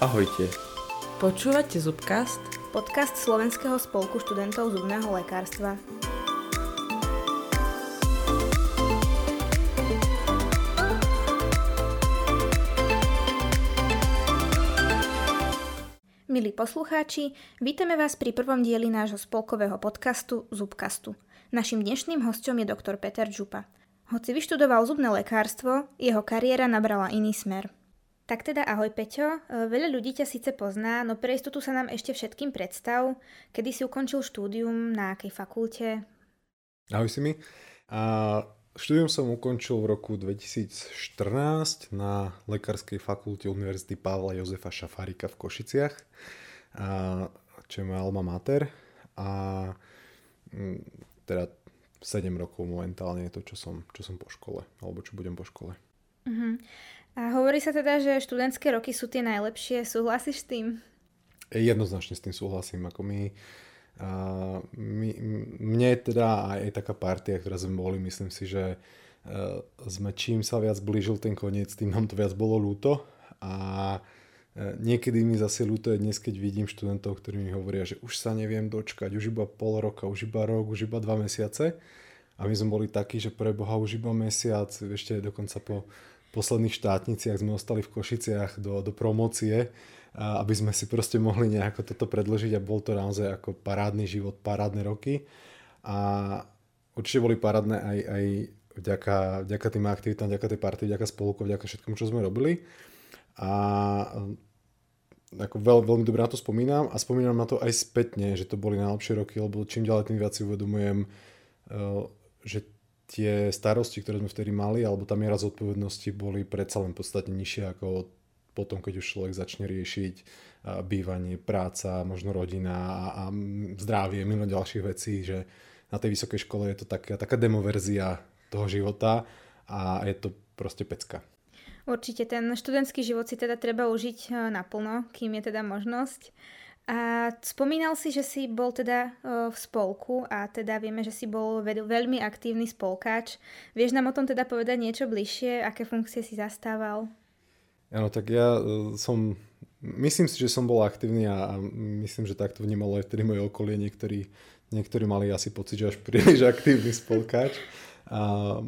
Ahojte. Počúvate Zubcast? Podcast Slovenského spolku študentov zubného lekárstva. Milí poslucháči, vítame vás pri prvom dieli nášho spolkového podcastu Zubcastu. Našim dnešným hostom je doktor Peter Župa. Hoci vyštudoval zubné lekárstvo, jeho kariéra nabrala iný smer. Tak teda ahoj Peťo, e, veľa ľudí ťa síce pozná, no pre istotu sa nám ešte všetkým predstav, kedy si ukončil štúdium, na akej fakulte? Ahoj si mi. A štúdium som ukončil v roku 2014 na Lekárskej fakulte Univerzity Pavla Jozefa Šafárika v Košiciach, a, čo je moja alma mater. A teda 7 rokov momentálne je to, čo som, čo som po škole, alebo čo budem po škole. Uh-huh. A hovorí sa teda, že študentské roky sú tie najlepšie. Súhlasíš s tým? Jednoznačne s tým súhlasím. Ako my, a my, mne teda aj, taká partia, ktorá sme boli, myslím si, že uh, sme čím sa viac blížil ten koniec, tým nám to viac bolo ľúto. A uh, niekedy mi zase ľúto je dnes, keď vidím študentov, ktorí mi hovoria, že už sa neviem dočkať, už iba pol roka, už iba rok, už iba dva mesiace. A my sme boli takí, že pre Boha už iba mesiac, ešte dokonca po posledných štátniciach sme ostali v Košiciach do, do promócie, aby sme si proste mohli nejako toto predložiť a bol to naozaj ako parádny život, parádne roky. A určite boli parádne aj, aj vďaka, vďaka tým aktivitám, vďaka tej partii, vďaka spolku, vďaka všetkomu, čo sme robili. A ako veľ, veľmi dobre na to spomínam a spomínam na to aj spätne, že to boli najlepšie roky, lebo čím ďalej tým viac si uvedomujem, že tie starosti, ktoré sme vtedy mali, alebo tá miera zodpovednosti boli predsa len podstatne nižšie ako potom, keď už človek začne riešiť bývanie, práca, možno rodina a, a zdravie, mimo ďalších vecí, že na tej vysokej škole je to taká, taká demoverzia toho života a je to proste pecka. Určite ten študentský život si teda treba užiť e, naplno, kým je teda možnosť. A spomínal si, že si bol teda v spolku a teda vieme, že si bol veľmi aktívny spolkáč. Vieš nám o tom teda povedať niečo bližšie? Aké funkcie si zastával? Áno, tak ja e, som, myslím si, že som bol aktívny a, a myslím, že takto vnímalo aj vtedy moje okolie. Niektorí, niektorí mali asi pocit, že až príliš aktívny spolkáč. A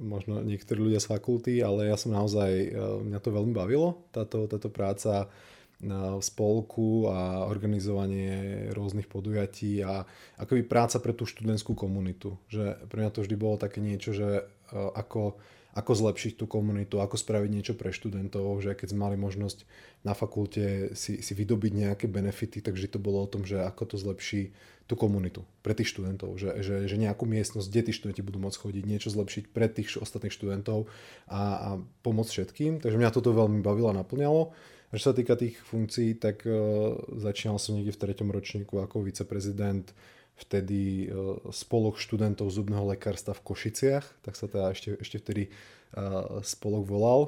možno niektorí ľudia z fakulty, ale ja som naozaj, e, mňa to veľmi bavilo, táto, táto práca spolku a organizovanie rôznych podujatí a akoby práca pre tú študentskú komunitu. Že pre mňa to vždy bolo také niečo, že e, ako, ako zlepšiť tú komunitu, ako spraviť niečo pre študentov, že keď sme mali možnosť na fakulte si, si vydobiť nejaké benefity, takže to bolo o tom, že ako to zlepší tú komunitu pre tých študentov, že, že, že nejakú miestnosť, kde tí študenti budú môcť chodiť, niečo zlepšiť pre tých ostatných študentov a, a pomôcť všetkým. Takže mňa toto veľmi bavilo a naplňalo. Čo sa týka tých funkcií, tak uh, začínal som niekde v treťom ročníku ako viceprezident vtedy uh, spolok študentov zubného lekárstva v Košiciach, tak sa teda ešte, ešte vtedy uh, spolok volal.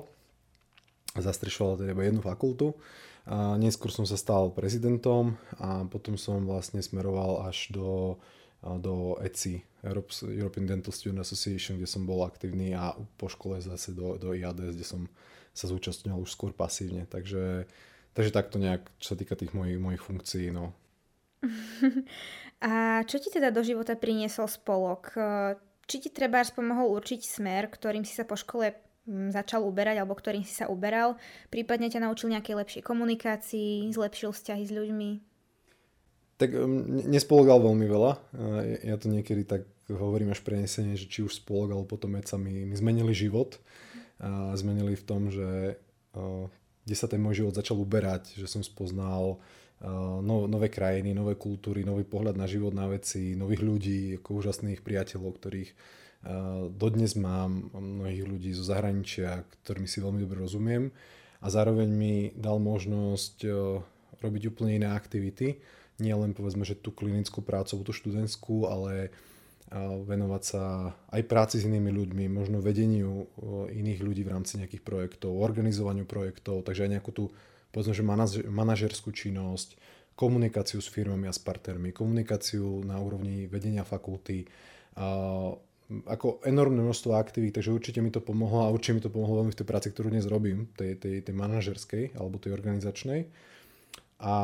Zastrešoval teda jednu fakultu. A neskôr som sa stal prezidentom a potom som vlastne smeroval až do, do ECI, European Dental Student Association, kde som bol aktívny a po škole zase do, do IADS, kde som sa zúčastňoval už skôr pasívne. Takže, takže takto nejak, čo sa týka tých mojich, mojich funkcií. No. A čo ti teda do života priniesol spolok? Či ti treba pomohol určiť smer, ktorým si sa po škole mm, začal uberať alebo ktorým si sa uberal? Prípadne ťa naučil nejakej lepšej komunikácii, zlepšil vzťahy s ľuďmi? Tak nespologal veľmi veľa. Ja to niekedy tak hovorím až prenesenie, že či už spolok alebo potom sa mi, mi zmenili život zmenili v tom, že kde sa ten môj život začal uberať, že som spoznal no, nové krajiny, nové kultúry, nový pohľad na život, na veci, nových ľudí, ako úžasných priateľov, ktorých dodnes mám, mnohých ľudí zo zahraničia, ktorými si veľmi dobre rozumiem. A zároveň mi dal možnosť robiť úplne iné aktivity, nie len povedzme, že tú klinickú prácu, tú študentskú, ale venovať sa aj práci s inými ľuďmi, možno vedeniu iných ľudí v rámci nejakých projektov, organizovaniu projektov, takže aj nejakú tú povedzme, že manažerskú činnosť, komunikáciu s firmami a s partnermi, komunikáciu na úrovni vedenia fakulty, ako enormné množstvo aktivít, takže určite mi to pomohlo a určite mi to pomohlo veľmi v tej práci, ktorú dnes robím, tej, tej, tej manažerskej alebo tej organizačnej. A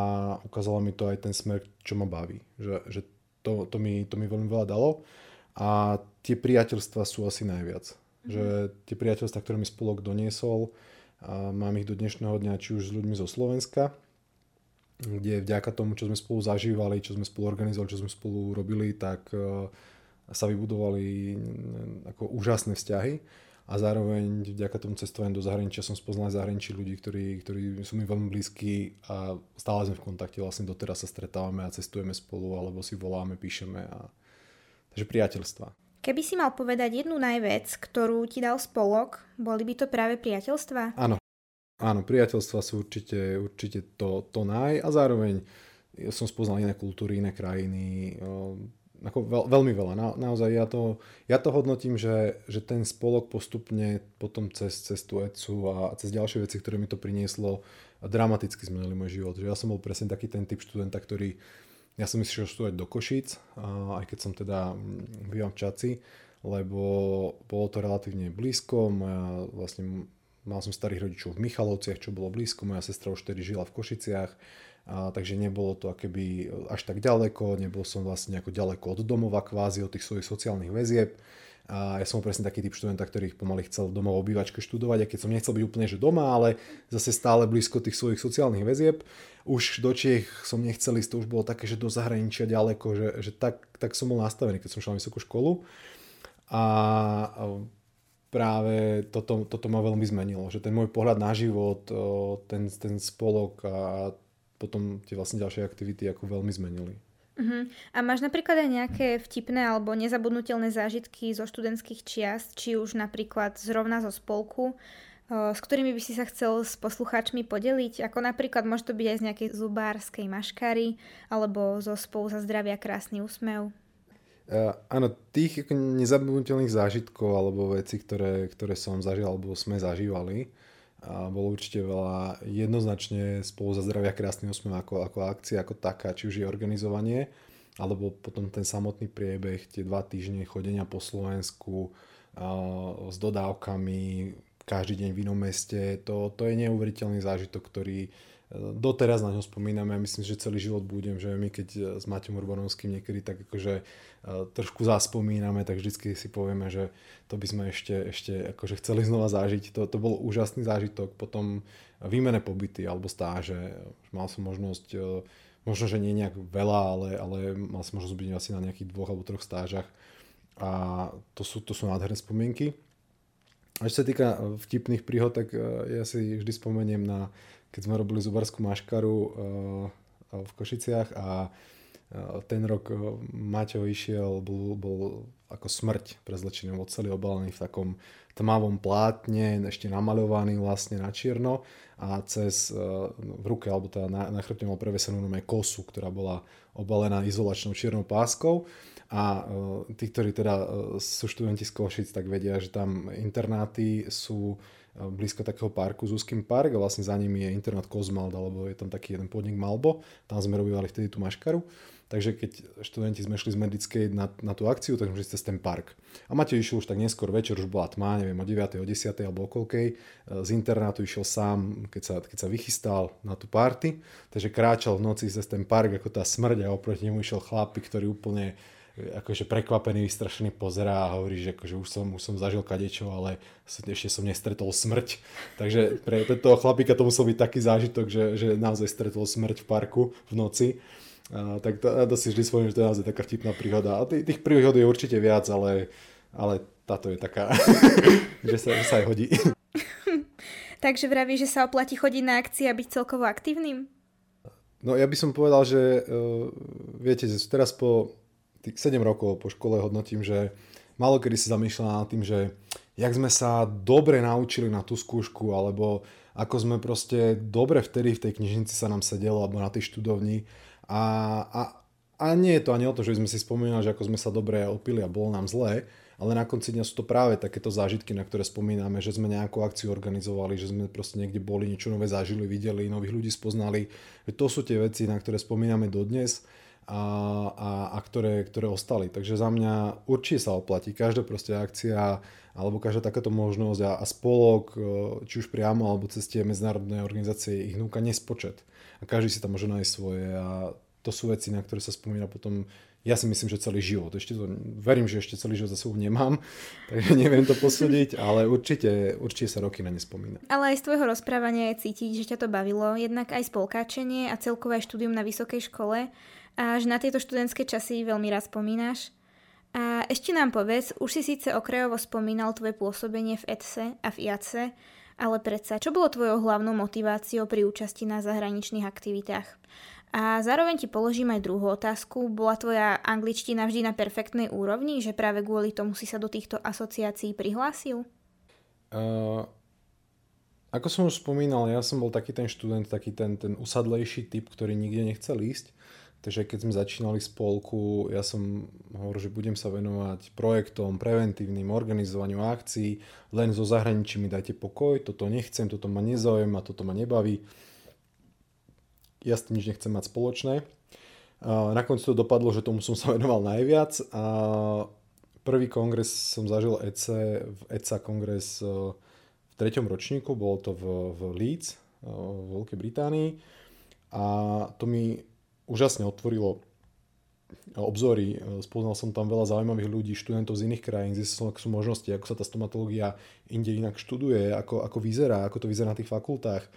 ukázalo mi to aj ten smer, čo ma baví. Že, že to, to, mi, to mi veľmi veľa dalo. A tie priateľstva sú asi najviac. Mm-hmm. Že tie priateľstva, ktoré mi spolok doniesol, a mám ich do dnešného dňa či už s ľuďmi zo Slovenska, kde vďaka tomu, čo sme spolu zažívali, čo sme spolu organizovali, čo sme spolu robili, tak e, sa vybudovali ako úžasné vzťahy a zároveň vďaka tomu cestovaniu do zahraničia som spoznal zahraničí ľudí, ktorí, ktorí sú mi veľmi blízki a stále sme v kontakte, vlastne doteraz sa stretávame a cestujeme spolu alebo si voláme, píšeme a takže priateľstva. Keby si mal povedať jednu najvec, ktorú ti dal spolok, boli by to práve priateľstva? Áno, Áno, priateľstva sú určite, určite to, to naj a zároveň som spoznal iné kultúry, iné krajiny, ako veľ, veľmi veľa. Na, naozaj ja to, ja to hodnotím, že, že ten spolok postupne potom cez, tú ECU a cez ďalšie veci, ktoré mi to prinieslo, dramaticky zmenili môj život. Že ja som bol presne taký ten typ študenta, ktorý, ja som išiel študovať do Košíc, aj keď som teda bývam v Čaci, lebo bolo to relatívne blízko, moja vlastne Mal som starých rodičov v Michalovciach, čo bolo blízko, moja sestra už tedy žila v Košiciach, a, takže nebolo to akéby až tak ďaleko, nebol som vlastne ako ďaleko od domova kvázi, od tých svojich sociálnych väzieb. A ja som presne taký typ študenta, ktorý pomaly chcel domov obývačke študovať, aj keď som nechcel byť úplne že doma, ale zase stále blízko tých svojich sociálnych väzieb. Už do Čiech som nechcel ísť, to už bolo také, že do zahraničia ďaleko, že, že tak, tak som bol nastavený, keď som šiel na vysokú školu. A práve toto, toto ma veľmi zmenilo, že ten môj pohľad na život, ten, ten spolok a potom tie vlastne ďalšie aktivity ako veľmi zmenili. Uh-huh. A máš napríklad aj nejaké vtipné alebo nezabudnutelné zážitky zo študentských čiast, či už napríklad zrovna zo spolku, s ktorými by si sa chcel s poslucháčmi podeliť? Ako napríklad môže to byť aj z nejakej zubárskej maškary alebo zo spolu za zdravia krásny úsmev? Uh, áno, tých nezabudnutelných zážitkov alebo veci, ktoré, ktoré som zažil alebo sme zažívali, a bolo určite veľa jednoznačne spolu za zdravia krásny osmev ako, ako akcia, ako taká, či už je organizovanie, alebo potom ten samotný priebeh, tie dva týždne chodenia po Slovensku uh, s dodávkami, každý deň v inom meste, to, to je neuveriteľný zážitok, ktorý doteraz na ňo spomíname a myslím, že celý život budem, že my keď s Maťom Urbanovským niekedy tak akože e, trošku zaspomíname, tak vždycky si povieme, že to by sme ešte, ešte akože chceli znova zažiť. To, to bol úžasný zážitok. Potom výmene pobyty alebo stáže. Mal som možnosť, e, možno, že nie nejak veľa, ale, ale mal som možnosť byť asi na nejakých dvoch alebo troch stážach. A to sú, to sú nádherné spomienky. A čo sa týka vtipných príhod, tak e, ja si vždy spomeniem na keď sme robili zubarskú maškaru uh, v Košiciach a uh, ten rok uh, Maťo išiel, bol, bol ako smrť prezlečený, bol celý obalený v takom tmavom plátne, ešte namaľovaný vlastne na čierno a cez v ruke, alebo teda na, na chrbte mal prevesenú nové kosu, ktorá bola obalená izolačnou čiernou páskou. A tí, ktorí teda sú študenti z Košic, tak vedia, že tam internáty sú blízko takého parku, Zúským park a vlastne za ním je internát Kozmald, alebo je tam taký jeden podnik Malbo, tam sme robili vtedy tú maškaru. Takže keď študenti sme šli z medickej na, na tú akciu, tak sme šli cez ten park. A Matej išiel už tak neskôr večer, už bola tma, neviem, o 9, o 10 alebo o koľkej. Z internátu išiel sám, keď sa, keď sa vychystal na tú party. Takže kráčal v noci cez ten park ako tá smrť a oproti nemu išiel chlapík, ktorý úplne akože prekvapený, vystrašený pozerá a hovorí, že akože už som, už som zažil kadečo, ale ešte som nestretol smrť. Takže pre, pre toho chlapíka to musel byť taký zážitok, že, že naozaj stretol smrť v parku v noci. A, tak to, to si vždy spomínam, že to je naozaj taká vtipná príhoda. A tých, tých príhod je určite viac, ale, ale táto je taká, že, sa, že sa aj hodí. Takže vraví, že sa oplatí chodiť na akcie a byť celkovo aktívnym? No ja by som povedal, že uh, viete, teraz po 7 rokov po škole hodnotím, že malo kedy sa zamýšľam nad tým, že jak sme sa dobre naučili na tú skúšku, alebo ako sme proste dobre vtedy v tej knižnici sa nám sedelo, alebo na tej študovni. A, a, a nie je to ani o to, že sme si spomínali, že ako sme sa dobre opili a bolo nám zlé, ale na konci dňa sú to práve takéto zážitky, na ktoré spomíname, že sme nejakú akciu organizovali, že sme proste niekde boli, niečo nové zažili, videli, nových ľudí spoznali. To sú tie veci, na ktoré spomíname dodnes a, a, a ktoré, ktoré ostali. Takže za mňa určite sa oplatí. Každá proste akcia alebo každá takáto možnosť a, a spolok, či už priamo alebo cez tie medzinárodné organizácie ich núka nespočet. A každý si tam môže nájsť svoje a to sú veci, na ktoré sa spomína potom ja si myslím, že celý život. Ešte to, verím, že ešte celý život za sebou nemám, takže neviem to posúdiť, ale určite, určite sa roky na ne spomína. Ale aj z tvojho rozprávania je cítiť, že ťa to bavilo, jednak aj spolkáčenie a celkové štúdium na vysokej škole a že na tieto študentské časy veľmi rád spomínaš. A ešte nám povedz, už si síce okrajovo spomínal tvoje pôsobenie v ETSE a v IACE, ale predsa, čo bolo tvojou hlavnou motiváciou pri účasti na zahraničných aktivitách? A zároveň ti položím aj druhú otázku. Bola tvoja angličtina vždy na perfektnej úrovni, že práve kvôli tomu si sa do týchto asociácií prihlásil? Uh, ako som už spomínal, ja som bol taký ten študent, taký ten, ten usadlejší typ, ktorý nikde nechcel ísť. Takže keď sme začínali spolku, ja som hovoril, že budem sa venovať projektom, preventívnym, organizovaniu akcií, len zo zahraničí mi dajte pokoj, toto nechcem, toto ma nezaujíma, toto ma nebaví ja s tým nič nechcem mať spoločné. Nakoniec to dopadlo, že tomu som sa venoval najviac. A prvý kongres som zažil EC, v ECA kongres e, v treťom ročníku, bolo to v, v Leeds, e, v Veľkej Británii. A to mi úžasne otvorilo obzory. E, spoznal som tam veľa zaujímavých ľudí, študentov z iných krajín, zistil som, sú možnosti, ako sa tá stomatológia inde inak študuje, ako, ako vyzerá, ako to vyzerá na tých fakultách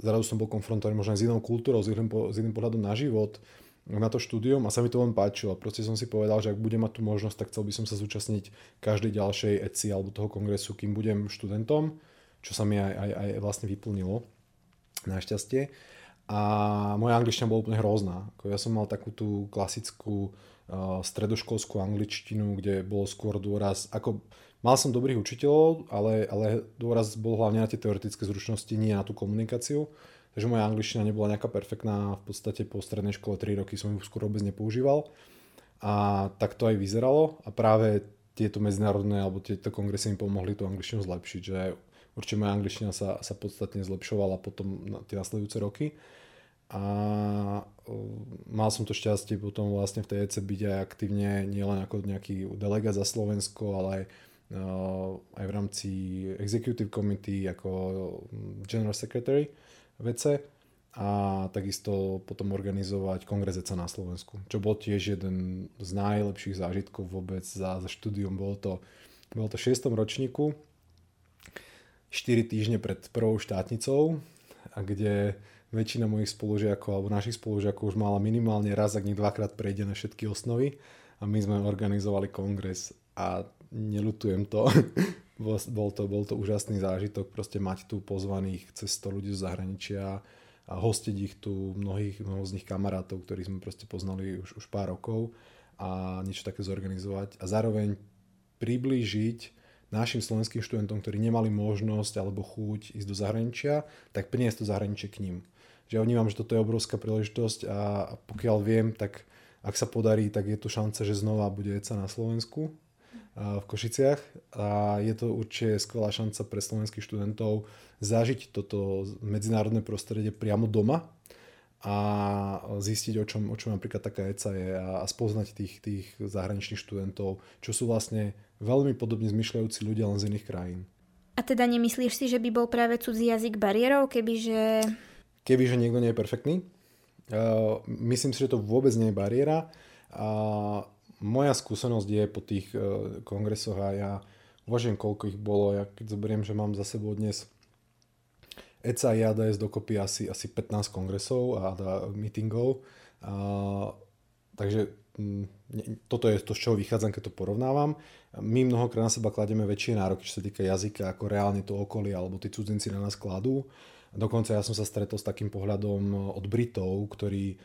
zrazu som bol konfrontovaný možno aj s inou kultúrou, s iným, s iným pohľadom na život, na to štúdium a sa mi to len páčilo. Proste som si povedal, že ak budem mať tú možnosť, tak chcel by som sa zúčastniť každej ďalšej ECI alebo toho kongresu, kým budem študentom, čo sa mi aj, aj, aj vlastne vyplnilo, našťastie. A moja angličtina bola úplne hrozná. Ja som mal takú tú klasickú uh, stredoškolskú angličtinu, kde bol skôr dôraz, ako Mal som dobrých učiteľov, ale, ale dôraz bol hlavne na tie teoretické zručnosti, nie na tú komunikáciu. Takže moja angličtina nebola nejaká perfektná, v podstate po strednej škole 3 roky som ju skoro vôbec nepoužíval. A tak to aj vyzeralo a práve tieto medzinárodné alebo tieto kongresy mi pomohli tú angličtinu zlepšiť, že určite moja angličtina sa, sa podstatne zlepšovala potom na tie nasledujúce roky. A mal som to šťastie potom vlastne v tej EC byť aj aktívne nielen ako nejaký delegát za Slovensko, ale aj aj v rámci Executive Committee ako mm, General Secretary VC a takisto potom organizovať kongres ECA na Slovensku, čo bol tiež jeden z najlepších zážitkov vôbec za, za štúdium. Bolo to, bolo to v 6. ročníku, 4 týždne pred prvou štátnicou, a kde väčšina mojich spolužiakov alebo našich spolužiakov už mala minimálne raz, ak nie dvakrát prejdené všetky osnovy a my sme organizovali kongres a nelutujem to. bol, to, bol to úžasný zážitok proste mať tu pozvaných cez 100 ľudí z zahraničia a hostiť ich tu, mnohých, mnoho z nich kamarátov, ktorí sme proste poznali už, už pár rokov a niečo také zorganizovať a zároveň priblížiť našim slovenským študentom, ktorí nemali možnosť alebo chuť ísť do zahraničia, tak priniesť to zahraničie k ním. Že ja vnímam, že toto je obrovská príležitosť a pokiaľ viem, tak ak sa podarí, tak je tu šanca, že znova bude ECA na Slovensku v Košiciach a je to určite skvelá šanca pre slovenských študentov zažiť toto medzinárodné prostredie priamo doma a zistiť, o čom, o čom napríklad taká ECA je a, a spoznať tých, tých zahraničných študentov, čo sú vlastne veľmi podobne zmyšľajúci ľudia len z iných krajín. A teda nemyslíš si, že by bol práve cudzí jazyk bariérou, kebyže... Kebyže niekto nie je perfektný? Uh, myslím si, že to vôbec nie je bariéra. Uh, moja skúsenosť je po tých uh, kongresoch a ja uvažujem, koľko ich bolo. Ja keď zoberiem, že mám za sebou dnes ECA a ADS dokopy asi, asi 15 kongresov a, meetingov. A, takže mm, toto je to, z čoho vychádzam, keď to porovnávam. My mnohokrát na seba kladieme väčšie nároky, čo sa týka jazyka, ako reálne to okolie alebo tí cudzinci na nás kladú. Dokonca ja som sa stretol s takým pohľadom od Britov, ktorí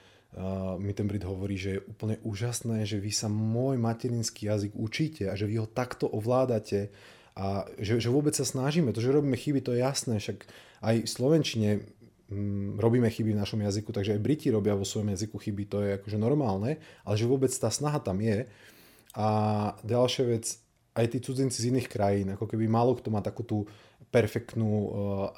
mi ten Brit hovorí, že je úplne úžasné, že vy sa môj materinský jazyk učíte a že vy ho takto ovládate a že, že vôbec sa snažíme. To, že robíme chyby, to je jasné, však aj v Slovenčine mm, robíme chyby v našom jazyku, takže aj Briti robia vo svojom jazyku chyby, to je akože normálne, ale že vôbec tá snaha tam je. A ďalšia vec, aj tí cudzinci z iných krajín, ako keby málo kto má takú tú perfektnú uh,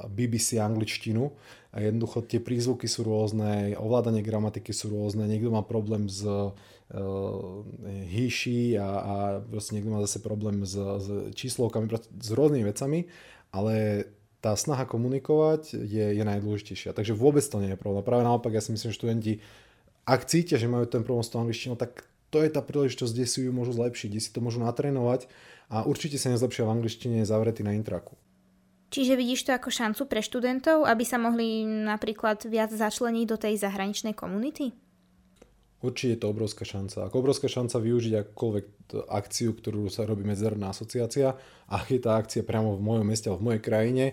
BBC angličtinu a jednoducho tie prízvuky sú rôzne, ovládanie gramatiky sú rôzne, niekto má problém s uh, hýši a, a proste niekto má zase problém s, s číslovkami, s rôznymi vecami, ale tá snaha komunikovať je, je najdôležitejšia. Takže vôbec to nie je problém. Práve naopak, ja si myslím, že študenti, ak cítia, že majú ten problém s tou angličtinou, tak to je tá príležitosť, kde si ju môžu zlepšiť, kde si to môžu natrénovať a určite sa nezlepšia v angličtine zavretý na intraku. Čiže vidíš to ako šancu pre študentov, aby sa mohli napríklad viac začleniť do tej zahraničnej komunity? Určite je to obrovská šanca. Ako obrovská šanca využiť akúkoľvek akciu, ktorú sa robí Medzinárodná asociácia. Ak je tá akcia priamo v mojom meste alebo v mojej krajine,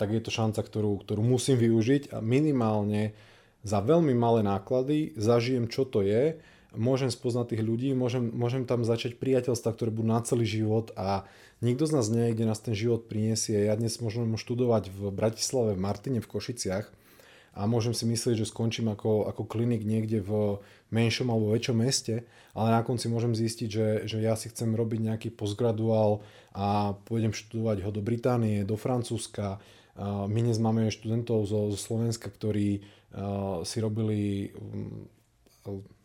tak je to šanca, ktorú, ktorú musím využiť a minimálne za veľmi malé náklady zažijem, čo to je môžem spoznať tých ľudí, môžem, môžem tam začať priateľstva, ktoré budú na celý život a nikto z nás nie, kde nás ten život priniesie. Ja dnes môžem študovať v Bratislave, v Martine, v Košiciach a môžem si myslieť, že skončím ako, ako klinik niekde v menšom alebo väčšom meste, ale na konci môžem zistiť, že, že ja si chcem robiť nejaký postgraduál a pôjdem študovať ho do Británie, do Francúzska. My dnes máme študentov zo, zo Slovenska, ktorí si robili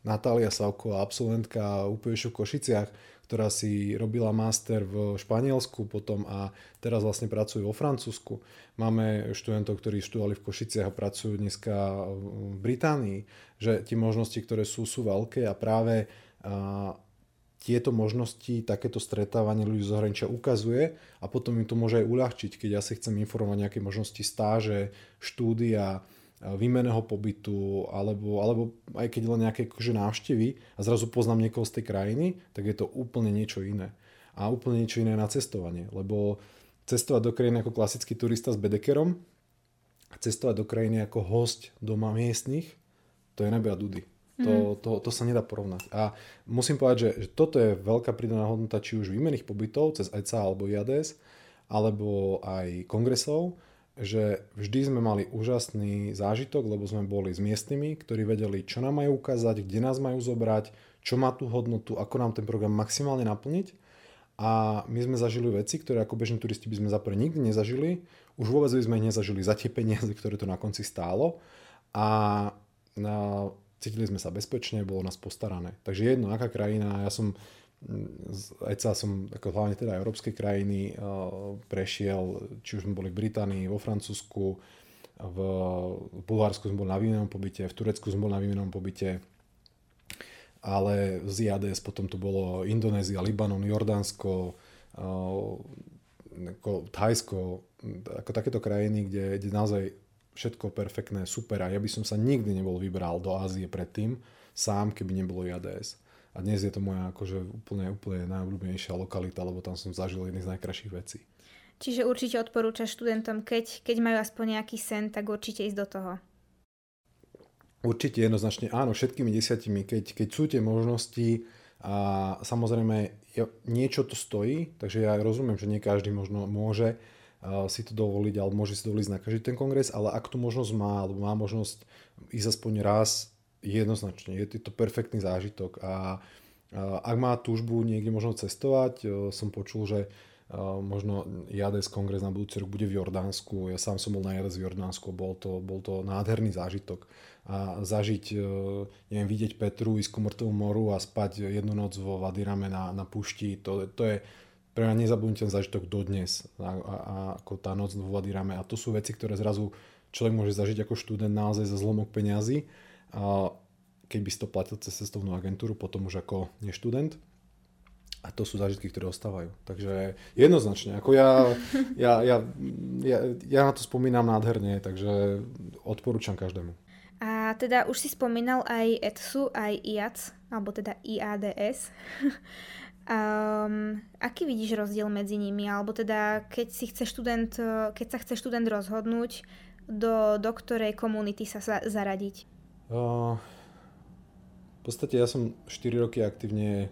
Natália Savková, absolventka UPŠu v Košiciach, ktorá si robila master v Španielsku potom a teraz vlastne pracujú vo Francúzsku. Máme študentov, ktorí študovali v Košiciach a pracujú dneska v Británii, že tie možnosti, ktoré sú, sú veľké a práve a, tieto možnosti, takéto stretávanie ľudí z zahraničia ukazuje a potom im to môže aj uľahčiť, keď ja si chcem informovať nejaké možnosti stáže, štúdia, výmeného pobytu, alebo, alebo aj keď len nejaké akože návštevy a zrazu poznám niekoho z tej krajiny, tak je to úplne niečo iné. A úplne niečo iné na cestovanie, lebo cestovať do krajiny ako klasický turista s bedekerom a cestovať do krajiny ako host doma miestnych, to je nebe a dudy. To, mhm. to, to sa nedá porovnať. A musím povedať, že, že toto je veľká pridaná hodnota či už výmených pobytov cez ECA alebo IADS, alebo aj kongresov, že vždy sme mali úžasný zážitok, lebo sme boli s miestnymi, ktorí vedeli, čo nám majú ukázať, kde nás majú zobrať, čo má tú hodnotu, ako nám ten program maximálne naplniť. A my sme zažili veci, ktoré ako bežní turisti by sme za nikdy nezažili. Už vôbec by sme ich nezažili za tie peniaze, ktoré to na konci stálo. A cítili sme sa bezpečne, bolo nás postarané. Takže jedno, aká krajina, ja som ECA som ako hlavne teda európskej krajiny prešiel, či už sme boli v Británii, vo Francúzsku, v Bulharsku sme boli na výmenom pobyte, v Turecku sme boli na výmenom pobyte, ale z IADS potom tu bolo Indonézia, Libanon, Jordánsko, ako Thajsko, ako takéto krajiny, kde, kde naozaj všetko perfektné, super a ja by som sa nikdy nebol vybral do Ázie predtým, sám, keby nebolo IADS. A dnes je to moja akože úplne, úplne najobľúbenejšia lokalita, lebo tam som zažil jedný z najkrajších vecí. Čiže určite odporúčaš študentom, keď, keď majú aspoň nejaký sen, tak určite ísť do toho. Určite jednoznačne áno, všetkými desiatimi, keď, keď sú tie možnosti a samozrejme niečo to stojí, takže ja rozumiem, že nie každý možno môže si to dovoliť, alebo môže si dovoliť na každý ten kongres, ale ak tu možnosť má, alebo má možnosť ísť aspoň raz Jednoznačne, je to perfektný zážitok a ak má túžbu niekde možno cestovať, e, som počul, že e, možno JADES kongres na budúci rok bude v Jordánsku. Ja sám som bol na JADES v Jordánsku, bol to, bol to nádherný zážitok. A zažiť, e, neviem, vidieť Petru, ísť ku mŕtvomu moru a spať jednu noc vo Vadirame na, na pušti, to, to je pre mňa nezabudnutelný zážitok dodnes. A, a, a ako tá noc vo Vadirame. A to sú veci, ktoré zrazu človek môže zažiť ako študent naozaj za zlomok peňazí keď by si to platil cez cestovnú agentúru, potom už ako neštudent. A to sú zážitky, ktoré ostávajú. Takže jednoznačne, ako ja, ja, ja, ja, ja na to spomínam nádherne, takže odporúčam každému. A teda už si spomínal aj ETSU, aj IAC, alebo teda IADS. um, aký vidíš rozdiel medzi nimi? Alebo teda, keď, si chce študent, keď sa chce študent rozhodnúť, do, do ktorej komunity sa zaradiť? V podstate ja som 4 roky aktívne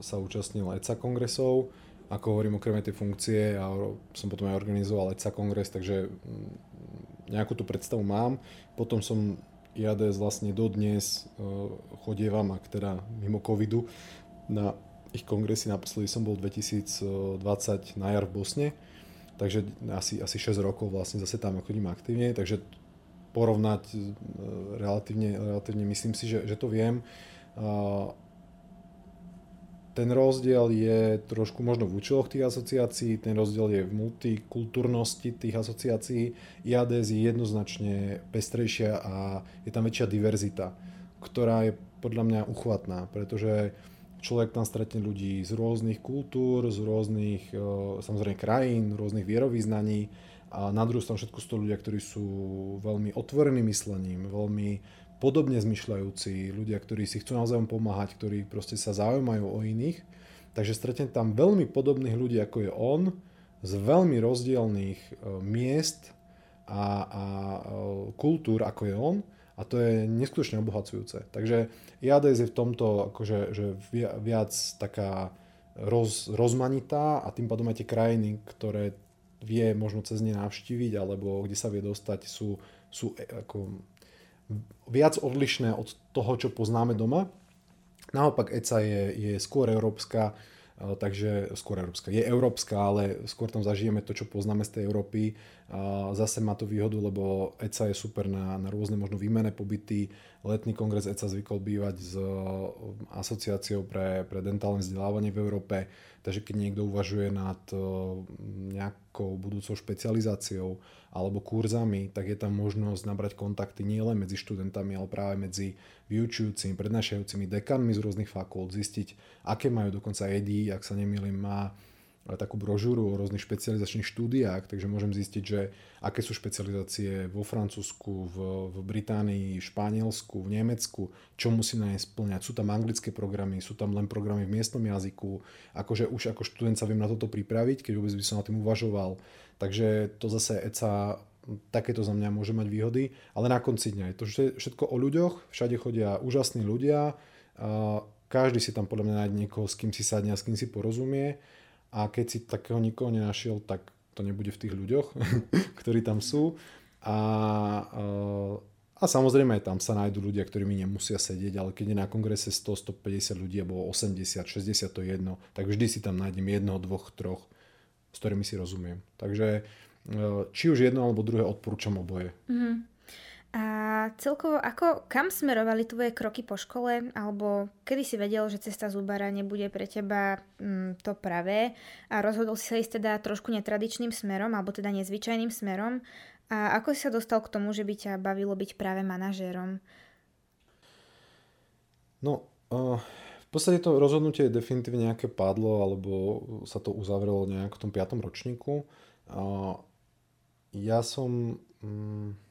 sa účastnil ECA kongresov, ako hovorím okrem tej funkcie a som potom aj organizoval ECA kongres, takže mm, nejakú tú predstavu mám. Potom som IADS vlastne dodnes chodievam, ak teda mimo covidu, na ich kongresy, naposledy som bol 2020 na jar v Bosne, takže asi, asi 6 rokov vlastne zase tam chodím aktívne, takže porovnať e, relatívne, relatívne myslím si, že, že to viem. Ten rozdiel je trošku možno v účeloch tých asociácií, ten rozdiel je v multikultúrnosti tých asociácií. IADS je jednoznačne pestrejšia a je tam väčšia diverzita, ktorá je podľa mňa uchvatná, pretože človek tam stretne ľudí z rôznych kultúr, z rôznych e, samozrejme krajín, rôznych vierovýznaní a na druhú stranu všetko sú to ľudia, ktorí sú veľmi otvorení myslením, veľmi podobne zmyšľajúci, ľudia, ktorí si chcú naozaj pomáhať, ktorí proste sa zaujímajú o iných. Takže stretne tam veľmi podobných ľudí, ako je on, z veľmi rozdielných e, miest a, a e, kultúr, ako je on. A to je neskutočne obohacujúce. Takže IADS je v tomto akože, že viac taká roz, rozmanitá a tým pádom aj tie krajiny, ktoré vie možno cez ne navštíviť alebo kde sa vie dostať, sú, sú e, ako viac odlišné od toho, čo poznáme doma. Naopak ECA je, je skôr európska, e, takže skôr európska, je európska, ale skôr tam zažijeme to, čo poznáme z tej Európy. Zase má to výhodu, lebo ECA je super na, na rôzne možno výmené pobyty. Letný kongres ECA zvykol bývať s e, asociáciou pre, pre dentálne vzdelávanie v Európe, takže keď niekto uvažuje nad e, nejakou budúcou špecializáciou, alebo kurzami, tak je tam možnosť nabrať kontakty nielen medzi študentami, ale práve medzi vyučujúcimi, prednášajúcimi dekanmi z rôznych fakult, zistiť, aké majú dokonca EDI, ak sa nemýlim, má takú brožúru o rôznych špecializačných štúdiách, takže môžem zistiť, že aké sú špecializácie vo Francúzsku, v, v Británii, Španielsku, v Nemecku, čo musí na ne splňať. Sú tam anglické programy, sú tam len programy v miestnom jazyku, akože už ako študent sa viem na toto pripraviť, keď vôbec by som na tým uvažoval. Takže to zase ECA takéto za mňa môže mať výhody, ale na konci dňa je to všetko o ľuďoch, všade chodia úžasní ľudia, každý si tam podľa mňa nájde niekoho, s kým si sadne a s kým si porozumie a keď si takého nikoho nenašiel, tak to nebude v tých ľuďoch, ktorí tam sú. A, a samozrejme aj tam sa nájdú ľudia, ktorí mi nemusia sedieť, ale keď je na kongrese 100, 150 ľudí alebo 80, 60 to jedno, tak vždy si tam nájdem jedno, dvoch, troch, s ktorými si rozumiem. Takže e, či už jedno alebo druhé odporúčam oboje. Mm-hmm. A celkovo, ako, kam smerovali tvoje kroky po škole, alebo kedy si vedel, že cesta zubara nebude pre teba mm, to pravé a rozhodol si sa ísť teda trošku netradičným smerom, alebo teda nezvyčajným smerom a ako si sa dostal k tomu, že by ťa bavilo byť práve manažérom? No, uh, v podstate to rozhodnutie definitívne nejaké padlo, alebo sa to uzavrelo nejak v tom 5. ročníku. Ja som mm,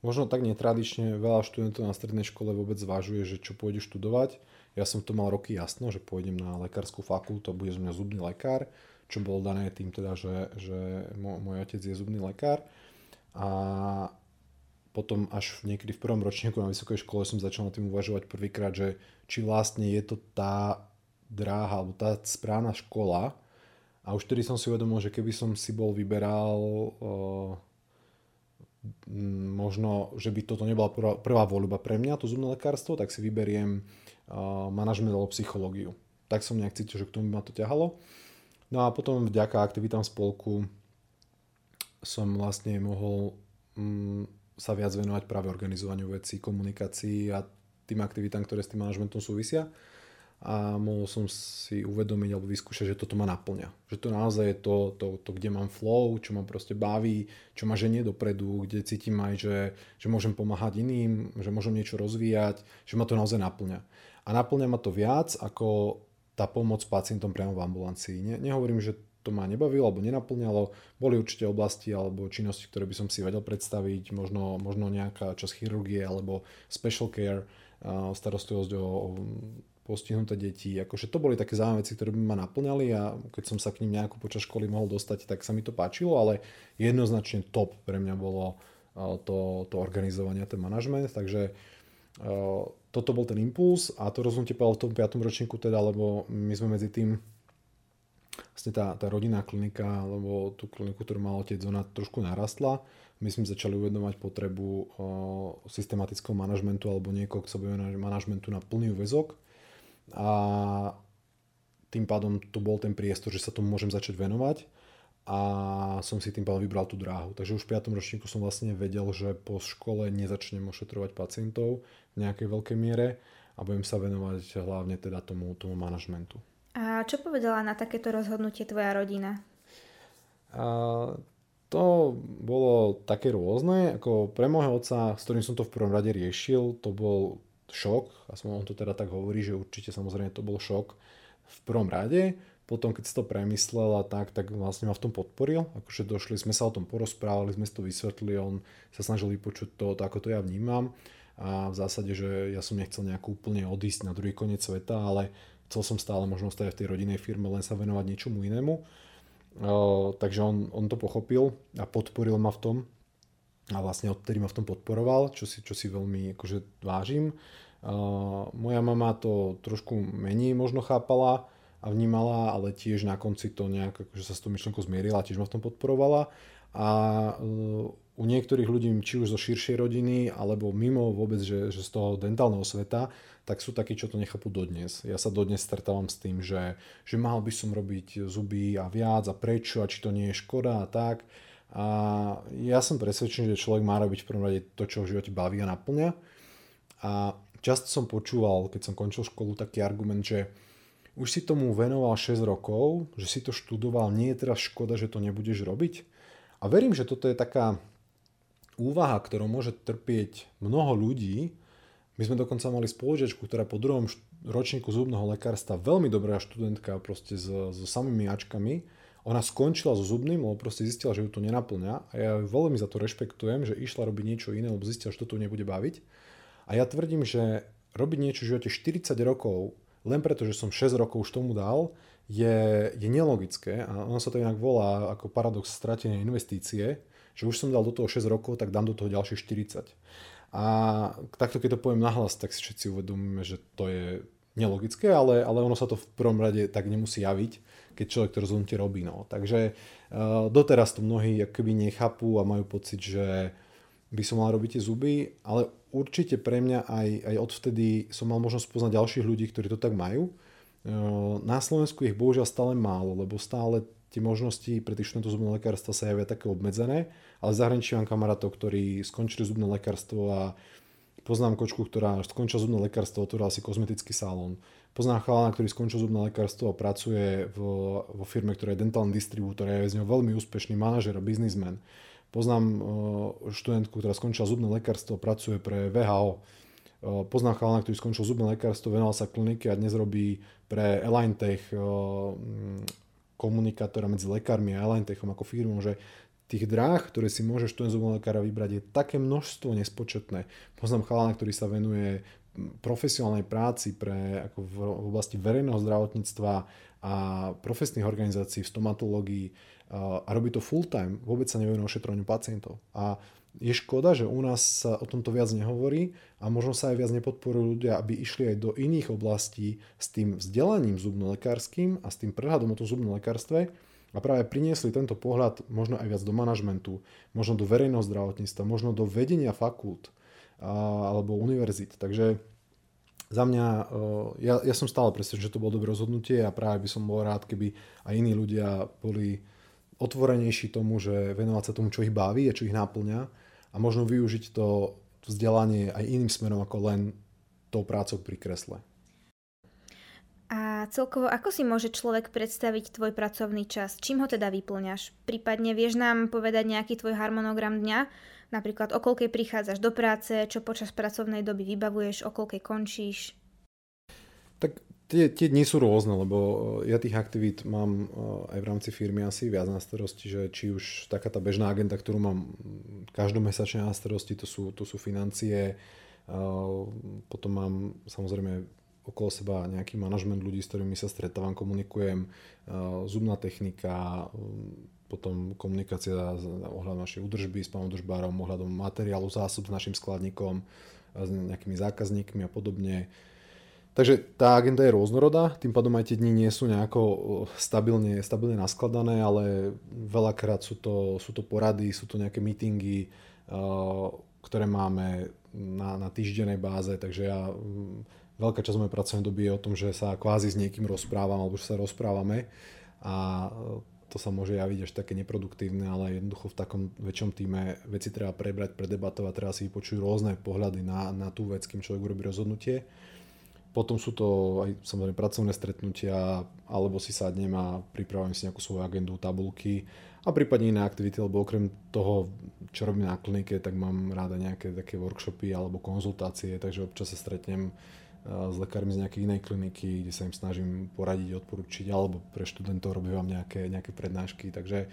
možno tak netradične, veľa študentov na strednej škole vôbec zvažuje, že čo pôjde študovať. Ja som to mal roky jasno, že pôjdem na lekárskú fakultu a bude z mňa zubný lekár, čo bolo dané tým teda, že, že môj otec je zubný lekár. A potom až niekedy v prvom ročníku na vysokej škole som začal na tým uvažovať prvýkrát, že či vlastne je to tá dráha alebo tá správna škola. A už vtedy som si uvedomil, že keby som si bol vyberal uh, možno, že by toto nebola prvá, prvá voľba pre mňa, to zubné lekárstvo, tak si vyberiem uh, manažment alebo psychológiu. Tak som nejak cítil, že k tomu by ma to ťahalo. No a potom vďaka aktivitám spolku som vlastne mohol um, sa viac venovať práve organizovaniu vecí, komunikácii a tým aktivitám, ktoré s tým manažmentom súvisia. A mohol som si uvedomiť alebo vyskúšať, že toto ma naplňa. Že to naozaj je to, to, to, kde mám flow, čo ma proste baví, čo ma ženie dopredu, kde cítim aj, že, že môžem pomáhať iným, že môžem niečo rozvíjať, že ma to naozaj naplňa. A naplňa ma to viac ako tá pomoc pacientom priamo v ambulancii. Ne, nehovorím, že to ma nebavilo alebo nenaplňalo. Boli určite oblasti alebo činnosti, ktoré by som si vedel predstaviť, možno, možno nejaká časť chirurgie alebo special care, starostlivosť o, o postihnuté deti. Akože to boli také zaujímavé veci, ktoré by ma naplňali a keď som sa k ním nejako počas školy mohol dostať, tak sa mi to páčilo, ale jednoznačne top pre mňa bolo to, to organizovanie, ten manažment, takže toto bol ten impuls a to rozhodnutie v tom 5. ročníku teda, lebo my sme medzi tým vlastne tá, tá rodinná klinika, alebo tú kliniku, ktorú mal otec, ona trošku narastla. My sme začali uvedomať potrebu o, systematického manažmentu alebo niekoho, kto bude manažmentu na plný väzok. A tým pádom to bol ten priestor, že sa tomu môžem začať venovať a som si tým pádom vybral tú dráhu. Takže už v 5. ročníku som vlastne vedel, že po škole nezačnem ošetrovať pacientov v nejakej veľkej miere a budem sa venovať hlavne teda tomu, tomu manažmentu. A čo povedala na takéto rozhodnutie tvoja rodina? A to bolo také rôzne. Ako pre môjho otca, s ktorým som to v prvom rade riešil, to bol šok. A on to teda tak hovorí, že určite samozrejme to bol šok v prvom rade. Potom, keď si to premyslel a tak, tak vlastne ma v tom podporil. Akože došli, sme sa o tom porozprávali, sme si to vysvetlili, on sa snažil vypočuť to, to, ako to ja vnímam. A v zásade, že ja som nechcel nejako úplne odísť na druhý koniec sveta, ale chcel som stále možno stať v tej rodinnej firme, len sa venovať niečomu inému. Uh, takže on, on to pochopil a podporil ma v tom a vlastne odtedy ma v tom podporoval, čo si, čo si veľmi akože vážim. Uh, moja mama to trošku menej možno chápala, a vnímala, ale tiež na konci to nejak akože sa s tou myšlenkou zmierila, tiež ma v tom podporovala. A uh, u niektorých ľudí, či už zo širšej rodiny, alebo mimo vôbec, že, že z toho dentálneho sveta, tak sú takí, čo to nechápu dodnes. Ja sa dodnes stretávam s tým, že, že mal by som robiť zuby a viac a prečo a či to nie je škoda a tak. A ja som presvedčený, že človek má robiť v prvom rade to, čo v živote baví a naplňa. A často som počúval, keď som končil školu, taký argument, že už si tomu venoval 6 rokov, že si to študoval, nie je teraz škoda, že to nebudeš robiť? A verím, že toto je taká úvaha, ktorou môže trpieť mnoho ľudí. My sme dokonca mali spolužiačku, ktorá po druhom ročníku zubného lekárstva, veľmi dobrá študentka proste so, so samými ačkami, ona skončila so zubným, lebo proste zistila, že ju to nenaplňa a ja veľmi za to rešpektujem, že išla robiť niečo iné, lebo zistila, že to tu nebude baviť. A ja tvrdím, že robiť niečo v živote 40 rokov len preto, že som 6 rokov už tomu dal, je, je nelogické a ono sa to inak volá ako paradox stratenej investície, že už som dal do toho 6 rokov, tak dám do toho ďalšie 40. A takto keď to poviem nahlas, tak si všetci uvedomíme, že to je nelogické, ale, ale ono sa to v prvom rade tak nemusí javiť, keď človek to rozhodnutie robí. No. Takže uh, doteraz to mnohí akoby nechápu a majú pocit, že by som mal robiť tie zuby, ale určite pre mňa aj, aj odvtedy som mal možnosť poznať ďalších ľudí, ktorí to tak majú. Na Slovensku ich bohužiaľ stále málo, lebo stále tie možnosti pre tých študentov zubného lekárstva sa javia také obmedzené, ale zahraničí mám kamarátov, ktorí skončili zubné lekárstvo a poznám kočku, ktorá skončila zubné lekárstvo, otvorila si kozmetický salón. Poznám chalana, ktorý skončil zubné lekárstvo a pracuje vo, vo firme, ktorá je dentálny distribútor a je z ňou veľmi úspešný manažer a biznismen. Poznám eh, študentku, ktorá skončila zubné lekárstvo, pracuje pre VHO. Eh, poznám chalana, ktorý skončil zubné lekárstvo, venoval sa klinike a dnes robí pre Elintech eh, komunikátora medzi lekármi a Elintechom ako firmou, že tých dráh, ktoré si môže študent zubného lekára vybrať, je také množstvo nespočetné. Poznám chalana, ktorý sa venuje profesionálnej práci pre, ako v, v oblasti verejného zdravotníctva a profesných organizácií v stomatológii a robí to full time, vôbec sa nevenuje ošetrovaniu pacientov. A je škoda, že u nás sa o tomto viac nehovorí a možno sa aj viac nepodporujú ľudia, aby išli aj do iných oblastí s tým vzdelaním zubnolekárským a s tým prehľadom o tom zubnom lekárstve a práve priniesli tento pohľad možno aj viac do manažmentu, možno do verejného zdravotníctva, možno do vedenia fakult a, alebo univerzít. Takže za mňa, ja, ja som stále presvedčený, že to bolo dobré rozhodnutie a práve by som bol rád, keby aj iní ľudia boli otvorenejší tomu, že venovať sa tomu, čo ich baví a čo ich náplňa a možno využiť to vzdelanie aj iným smerom ako len tou prácou pri kresle. Celkovo, ako si môže človek predstaviť tvoj pracovný čas? Čím ho teda vyplňaš? Prípadne vieš nám povedať nejaký tvoj harmonogram dňa? Napríklad o prichádzaš do práce, čo počas pracovnej doby vybavuješ, o končíš? Tak Tie, tie dni sú rôzne, lebo eh, ja tých aktivít mám eh, aj v rámci firmy asi viac na starosti, že či už taká tá bežná agenda, ktorú mám každomesačne na starosti, to sú, to sú financie, eh, potom mám samozrejme okolo seba nejaký manažment ľudí, s ktorými sa stretávam, komunikujem, zubná technika, potom komunikácia ohľadom našej údržby s pánom držbárom, ohľadom materiálu, zásob s našim skladníkom, s nejakými zákazníkmi a podobne. Takže tá agenda je rôznorodá, tým pádom aj tie dni nie sú nejako stabilne, stabilne naskladané, ale veľakrát sú to, sú to porady, sú to nejaké meetingy, ktoré máme na, na týždennej báze, takže ja veľká časť mojej pracovnej doby je o tom, že sa kvázi s niekým rozprávam alebo že sa rozprávame a to sa môže javiť až také neproduktívne, ale jednoducho v takom väčšom týme veci treba prebrať, predebatovať, treba si vypočuť rôzne pohľady na, na tú vec, kým človek urobí rozhodnutie. Potom sú to aj samozrejme pracovné stretnutia, alebo si sadnem a pripravujem si nejakú svoju agendu, tabulky a prípadne iné aktivity, lebo okrem toho, čo robím na klinike, tak mám ráda nejaké také workshopy alebo konzultácie, takže občas sa stretnem s lekármi z nejakej inej kliniky, kde sa im snažím poradiť, odporučiť, alebo pre študentov robím vám nejaké, nejaké prednášky. Takže e,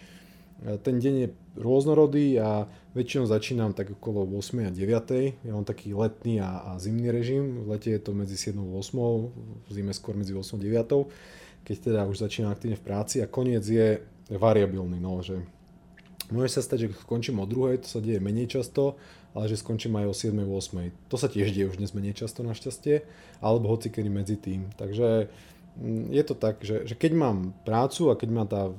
ten deň je rôznorodý a väčšinou začínam tak okolo 8 a 9. Ja mám taký letný a, a zimný režim. V lete je to medzi 7 a 8, v zime skôr medzi 8 a 9, keď teda už začínam aktívne v práci a koniec je variabilný, no, že môže sa stať, že skončím o druhej, to sa deje menej často, ale že skončím aj o 7. 8. To sa tiež deje už dnes menej často našťastie, alebo hoci kedy medzi tým. Takže mm, je to tak, že, že keď mám prácu a keď ma tá,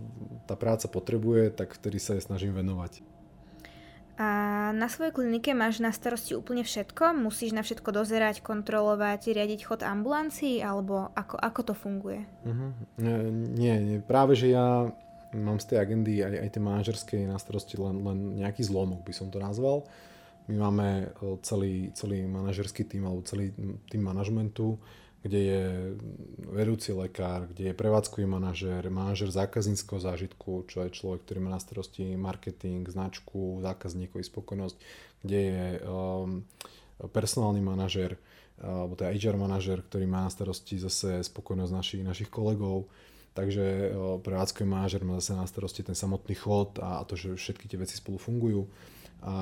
tá práca potrebuje, tak vtedy sa jej snažím venovať. A na svojej klinike máš na starosti úplne všetko? Musíš na všetko dozerať, kontrolovať, riadiť chod ambulancií, alebo ako, ako to funguje? Uh-huh. Nie, nie, práve že ja mám z tej agendy aj, aj tej manažerskej na starosti len, len nejaký zlomok, by som to nazval. My máme e, celý, celý manažerský tým alebo celý tým manažmentu, kde je vedúci lekár, kde je prevádzkový manažer, manažer zákazníckého zážitku, čo je človek, ktorý má na starosti marketing, značku, zákazníkový spokojnosť, kde je um, personálny manažer, alebo teda HR manažer, ktorý má na starosti zase spokojnosť našich, našich kolegov. Takže uh, prevádzkový manažer má zase na starosti ten samotný chod a to, že všetky tie veci spolu fungujú a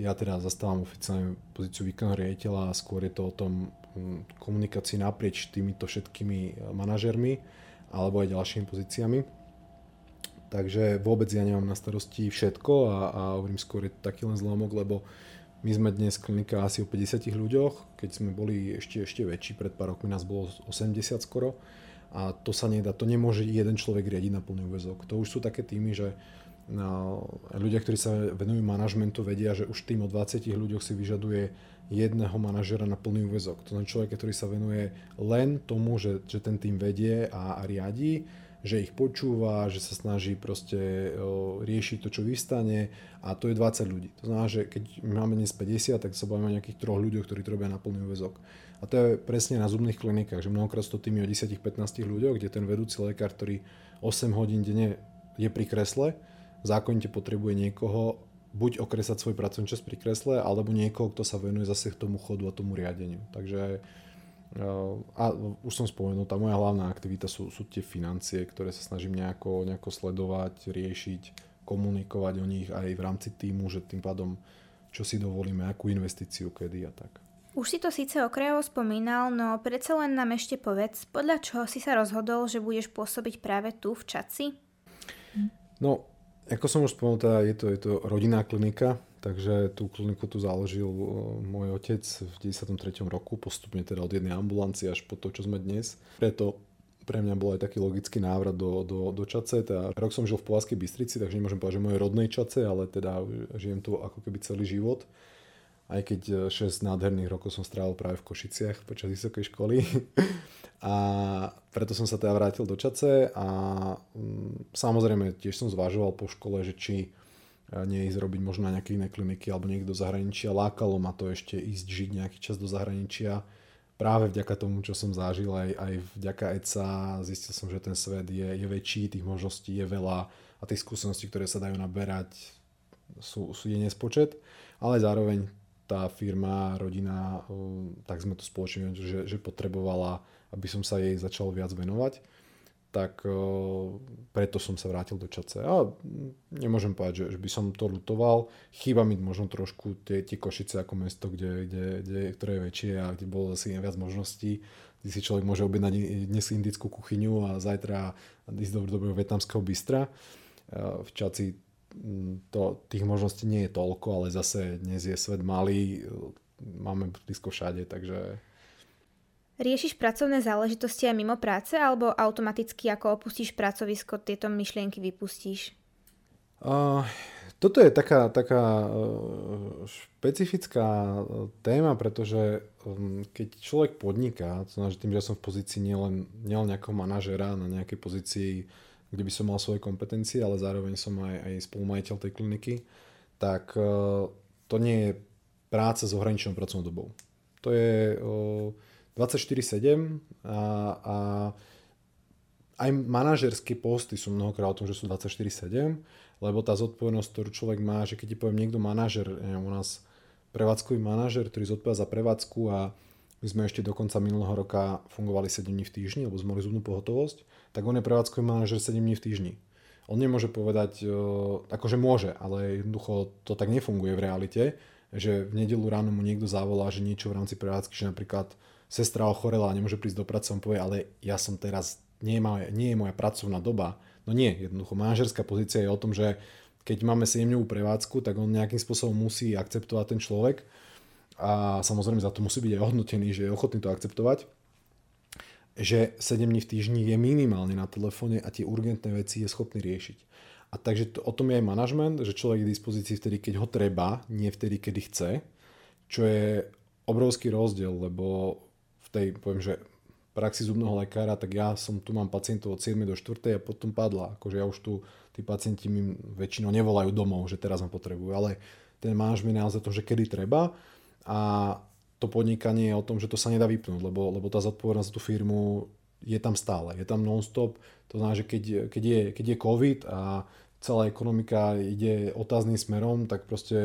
ja teda zastávam oficiálne pozíciu výkonného riaditeľa a skôr je to o tom mm, komunikácii naprieč týmito všetkými e, manažermi alebo aj ďalšími pozíciami. Takže vôbec ja nemám na starosti všetko a, a hovorím skôr je to taký len zlomok, lebo my sme dnes klinika asi o 50 ľuďoch, keď sme boli ešte, ešte väčší, pred pár rokmi nás bolo 80 skoro a to sa nedá, to nemôže jeden človek riadiť na plný úvezok. To už sú také týmy, že ľudia, ktorí sa venujú manažmentu, vedia, že už tým o 20 ľuďoch si vyžaduje jedného manažera na plný úvezok. To znamená človek, ktorý sa venuje len tomu, že, že ten tým vedie a, a riadi, že ich počúva, že sa snaží proste riešiť to, čo vystane a to je 20 ľudí. To znamená, že keď máme dnes 50, tak sa bavíme o nejakých troch ľuďoch, ktorí to robia na plný úvezok. A to je presne na zubných klinikách, že mnohokrát to týmy o 10-15 ľuďoch, kde ten vedúci lekár, ktorý 8 hodín denne je pri kresle, zákonite potrebuje niekoho buď okresať svoj pracovný čas pri kresle, alebo niekoho, kto sa venuje zase k tomu chodu a tomu riadeniu. Takže eh, a už som spomenul, tá moja hlavná aktivita sú, sú tie financie, ktoré sa snažím nejako, nejako sledovať, riešiť, komunikovať o nich aj v rámci týmu, že tým pádom čo si dovolíme, akú investíciu, kedy a tak. Už si to síce okrajovo spomínal, no predsa len nám ešte povedz, podľa čoho si sa rozhodol, že budeš pôsobiť práve tu v Čaci? No, ako som už spomenul, teda je to, je to rodinná klinika, takže tú kliniku tu založil e, môj otec v 93. roku, postupne teda od jednej ambulancie až po to, čo sme dnes. Preto pre mňa bol aj taký logický návrat do, do, do Čace. Teda rok som žil v Povazkej Bystrici, takže nemôžem povedať, že mojej rodnej Čace, ale teda žijem tu ako keby celý život. Aj keď 6 e, nádherných rokov som strávil práve v Košiciach počas vysokej školy. A preto som sa teda vrátil do Čace a mm, samozrejme tiež som zvažoval po škole, že či e, nie ísť robiť možno na nejaké iné kliniky alebo niekto do zahraničia. Lákalo ma to ešte ísť žiť nejaký čas do zahraničia. Práve vďaka tomu, čo som zažil, aj, aj vďaka ECA, zistil som, že ten svet je, je väčší, tých možností je veľa a tých skúseností, ktoré sa dajú naberať, sú, sú je nespočet. Ale zároveň tá firma, rodina, tak sme to spoločne, že, že potrebovala aby som sa jej začal viac venovať, tak preto som sa vrátil do Čace. A nemôžem povedať, že, že by som to lutoval. Chýba mi možno trošku tie, tie Košice ako mesto, kde, kde, kde, ktoré je väčšie a kde bolo zase viac možností, kde si človek môže objednať dnes indickú kuchyňu a zajtra ísť do dobrého vietnamského bystra. V Čaci to, tých možností nie je toľko, ale zase dnes je svet malý, máme blízko všade, takže Riešiš pracovné záležitosti aj mimo práce alebo automaticky ako opustíš pracovisko tieto myšlienky vypustíš? Uh, Toto je taká, taká e, špecifická téma, pretože keď človek podniká, to znamená, že tým, že som v pozícii nielen, nielen nejakého manažera na nejakej pozícii, kde by som mal svoje kompetencie, ale zároveň som aj, aj spolumajiteľ tej kliniky, tak to nie je práca s ohraničenou pracovnou dobou. To je 24-7 a, a aj manažerské posty sú mnohokrát o tom, že sú 24-7, lebo tá zodpovednosť, ktorú človek má, že keď ti poviem niekto manažer, u nás prevádzkový manažer, ktorý zodpovedá za prevádzku a my sme ešte do konca minulého roka fungovali 7 dní v týždni, lebo sme mali zubnú pohotovosť, tak on je prevádzkový manažer 7 dní v týždni. On nemôže povedať, akože môže, ale jednoducho to tak nefunguje v realite, že v nedelu ráno mu niekto zavolá, že niečo v rámci prevádzky, že napríklad sestra ochorela a nemôže prísť do práce, on povie, ale ja som teraz nie je, moja, nie je moja pracovná doba. No nie, jednoducho manažerská pozícia je o tom, že keď máme 7 prevádzku, tak on nejakým spôsobom musí akceptovať ten človek a samozrejme za to musí byť aj hodnotený, že je ochotný to akceptovať že 7 dní v týždni je minimálne na telefóne a tie urgentné veci je schopný riešiť. A takže to, o tom je aj manažment, že človek je k dispozícii vtedy, keď ho treba, nie vtedy, kedy chce, čo je obrovský rozdiel, lebo v tej, poviem, že praxi zubného lekára, tak ja som tu mám pacientov od 7 do 4 a potom padla. Akože ja už tu, tí pacienti mi väčšinou nevolajú domov, že teraz ma potrebujú, ale ten manažment je naozaj to, že kedy treba a to podnikanie je o tom, že to sa nedá vypnúť, lebo, lebo tá zodpovednosť za tú firmu je tam stále, je tam non-stop. To znamená, že keď, keď, je, keď je COVID a celá ekonomika ide otáznym smerom, tak proste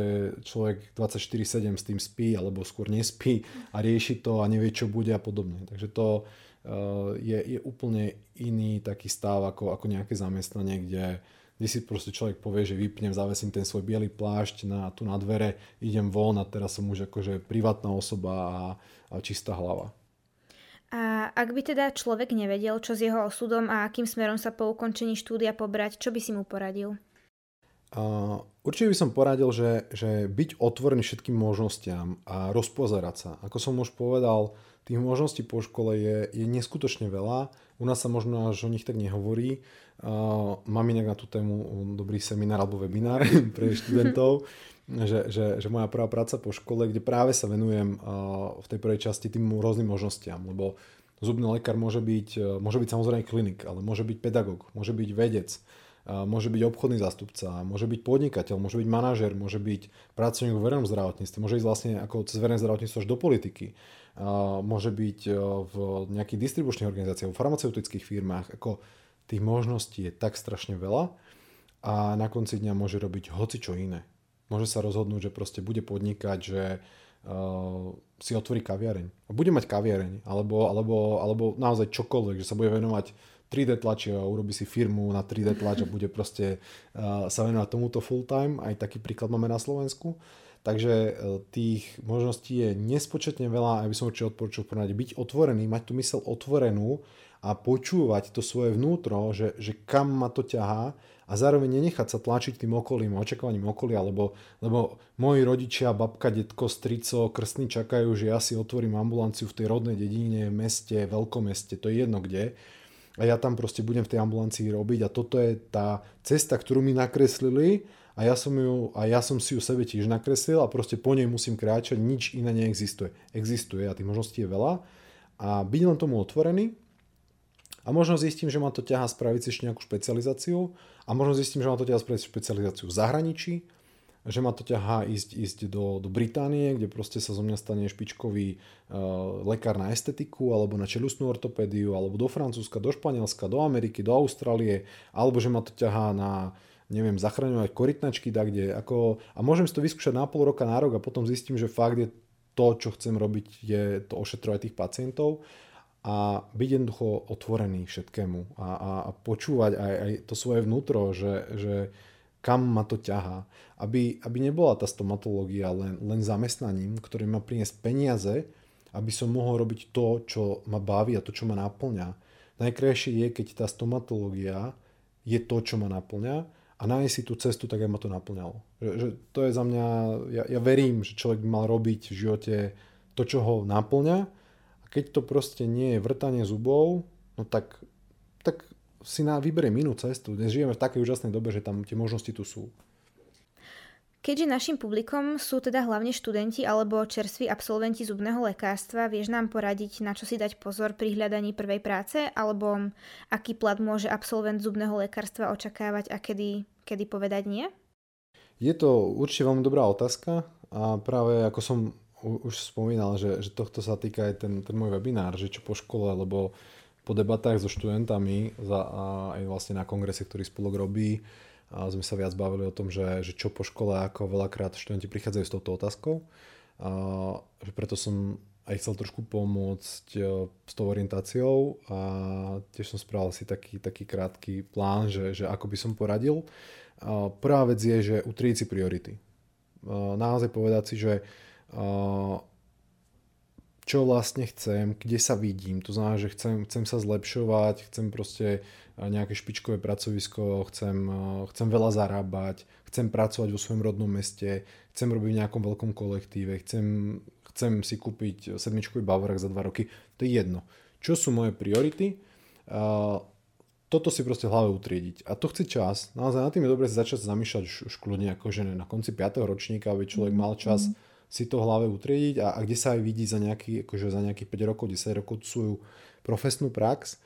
človek 24-7 s tým spí, alebo skôr nespí a rieši to a nevie, čo bude a podobne. Takže to uh, je, je úplne iný taký stav ako, ako nejaké zamestnanie, kde, kde si proste človek povie, že vypnem, zavesím ten svoj biely plášť na, tu na dvere, idem von a teraz som už akože privátna osoba a, a čistá hlava. A ak by teda človek nevedel, čo s jeho osudom a akým smerom sa po ukončení štúdia pobrať, čo by si mu poradil? Uh, určite by som poradil, že, že byť otvorený všetkým možnostiam a rozpozerať sa. Ako som už povedal, tých možností po škole je, je neskutočne veľa. U nás sa možno až o nich tak nehovorí. Uh, mám inak na tú tému dobrý seminár alebo webinár pre študentov že, že, že moja prvá práca po škole, kde práve sa venujem v tej prvej časti tým rôznym možnostiam, lebo zubný lekár môže byť, e, môže byť samozrejme klinik, ale môže byť pedagóg, môže byť vedec, môže byť obchodný zástupca, môže byť podnikateľ, môže byť manažer, môže byť pracovník v verejnom zdravotníctve, môže ísť vlastne ako cez verejné zdravotníctvo až do politiky, môže byť e, v nejakých distribučných organizáciách, v farmaceutických firmách, ako tých možností je tak strašne veľa a na konci dňa môže robiť hoci čo iné. Môže sa rozhodnúť, že proste bude podnikať, že uh, si otvorí kaviareň. A bude mať kaviareň, alebo, alebo, alebo naozaj čokoľvek, že sa bude venovať 3D tlači a urobí si firmu na 3D tlač a bude proste uh, sa venovať tomuto full time. Aj taký príklad máme na Slovensku. Takže uh, tých možností je nespočetne veľa a ja by som určite porovnať byť otvorený, mať tú mysel otvorenú a počúvať to svoje vnútro, že, že kam ma to ťahá a zároveň nenechať sa tlačiť tým okolím, očakávaním okolia, lebo, lebo moji rodičia, babka, detko, strico, krstní čakajú, že ja si otvorím ambulanciu v tej rodnej dedine, meste, veľkomeste, to je jedno kde. A ja tam proste budem v tej ambulancii robiť a toto je tá cesta, ktorú mi nakreslili a ja som, ju, a ja som si ju sebe tiež nakreslil a proste po nej musím kráčať, nič iné neexistuje. Existuje a tých možností je veľa a byť len tomu otvorený a možno zistím, že ma to ťaha spraviť si ešte nejakú špecializáciu. A možno zistím, že ma to ťaha spraviť špecializáciu v zahraničí, že ma to ťahá ísť, ísť do, do Británie, kde proste sa zo mňa stane špičkový uh, lekár na estetiku, alebo na čelustnú ortopédiu, alebo do Francúzska, do Španielska, do Ameriky, do Austrálie, alebo že ma to ťahá na neviem, zachraňovať korytnačky, tak kde, ako, a môžem si to vyskúšať na pol roka, na rok a potom zistím, že fakt je to, čo chcem robiť, je to ošetrovať tých pacientov a byť jednoducho otvorený všetkému a, a, a počúvať aj, aj to svoje vnútro, že, že kam ma to ťahá. Aby, aby nebola tá stomatológia len, len zamestnaním, ktorý má priniesť peniaze, aby som mohol robiť to, čo ma baví a to, čo ma naplňa. Najkrajšie je, keď tá stomatológia je to, čo ma naplňa a nájsť si tú cestu, tak aj ma to naplňalo. Že, že to je za mňa, ja, ja verím, že človek mal robiť v živote to, čo ho naplňa keď to proste nie je vrtanie zubov, no tak, tak si na vyberie inú cestu. Dnes žijeme v takej úžasnej dobe, že tam tie možnosti tu sú. Keďže našim publikom sú teda hlavne študenti alebo čerství absolventi zubného lekárstva, vieš nám poradiť, na čo si dať pozor pri hľadaní prvej práce, alebo aký plat môže absolvent zubného lekárstva očakávať a kedy, kedy povedať nie? Je to určite veľmi dobrá otázka a práve ako som už spomínal, že, že tohto sa týka aj ten, ten môj webinár, že čo po škole, lebo po debatách so študentami za, a aj vlastne na kongrese, ktorý spolok robí, a sme sa viac bavili o tom, že, že čo po škole, ako veľakrát študenti prichádzajú s touto otázkou. A, že preto som aj chcel trošku pomôcť e, s tou orientáciou a tiež som spravil si taký, taký krátky plán, že, že ako by som poradil. A prvá vec je, že utriediť si priority. A naozaj povedať si, že čo vlastne chcem, kde sa vidím. To znamená, že chcem, chcem sa zlepšovať, chcem proste nejaké špičkové pracovisko, chcem, chcem veľa zarábať, chcem pracovať vo svojom rodnom meste, chcem robiť v nejakom veľkom kolektíve, chcem, chcem si kúpiť sedmičkový Bavorák za dva roky. To je jedno. Čo sú moje priority? toto si proste v hlave utriediť. A to chce čas. Naozaj na tým je dobre začať zamýšľať už, už kľudne akože na konci 5. ročníka, aby človek mal čas mm si to v hlave utriediť a, a kde sa aj vidí za, nejaký, akože za nejakých 5 rokov, 10 rokov svoju profesnú prax.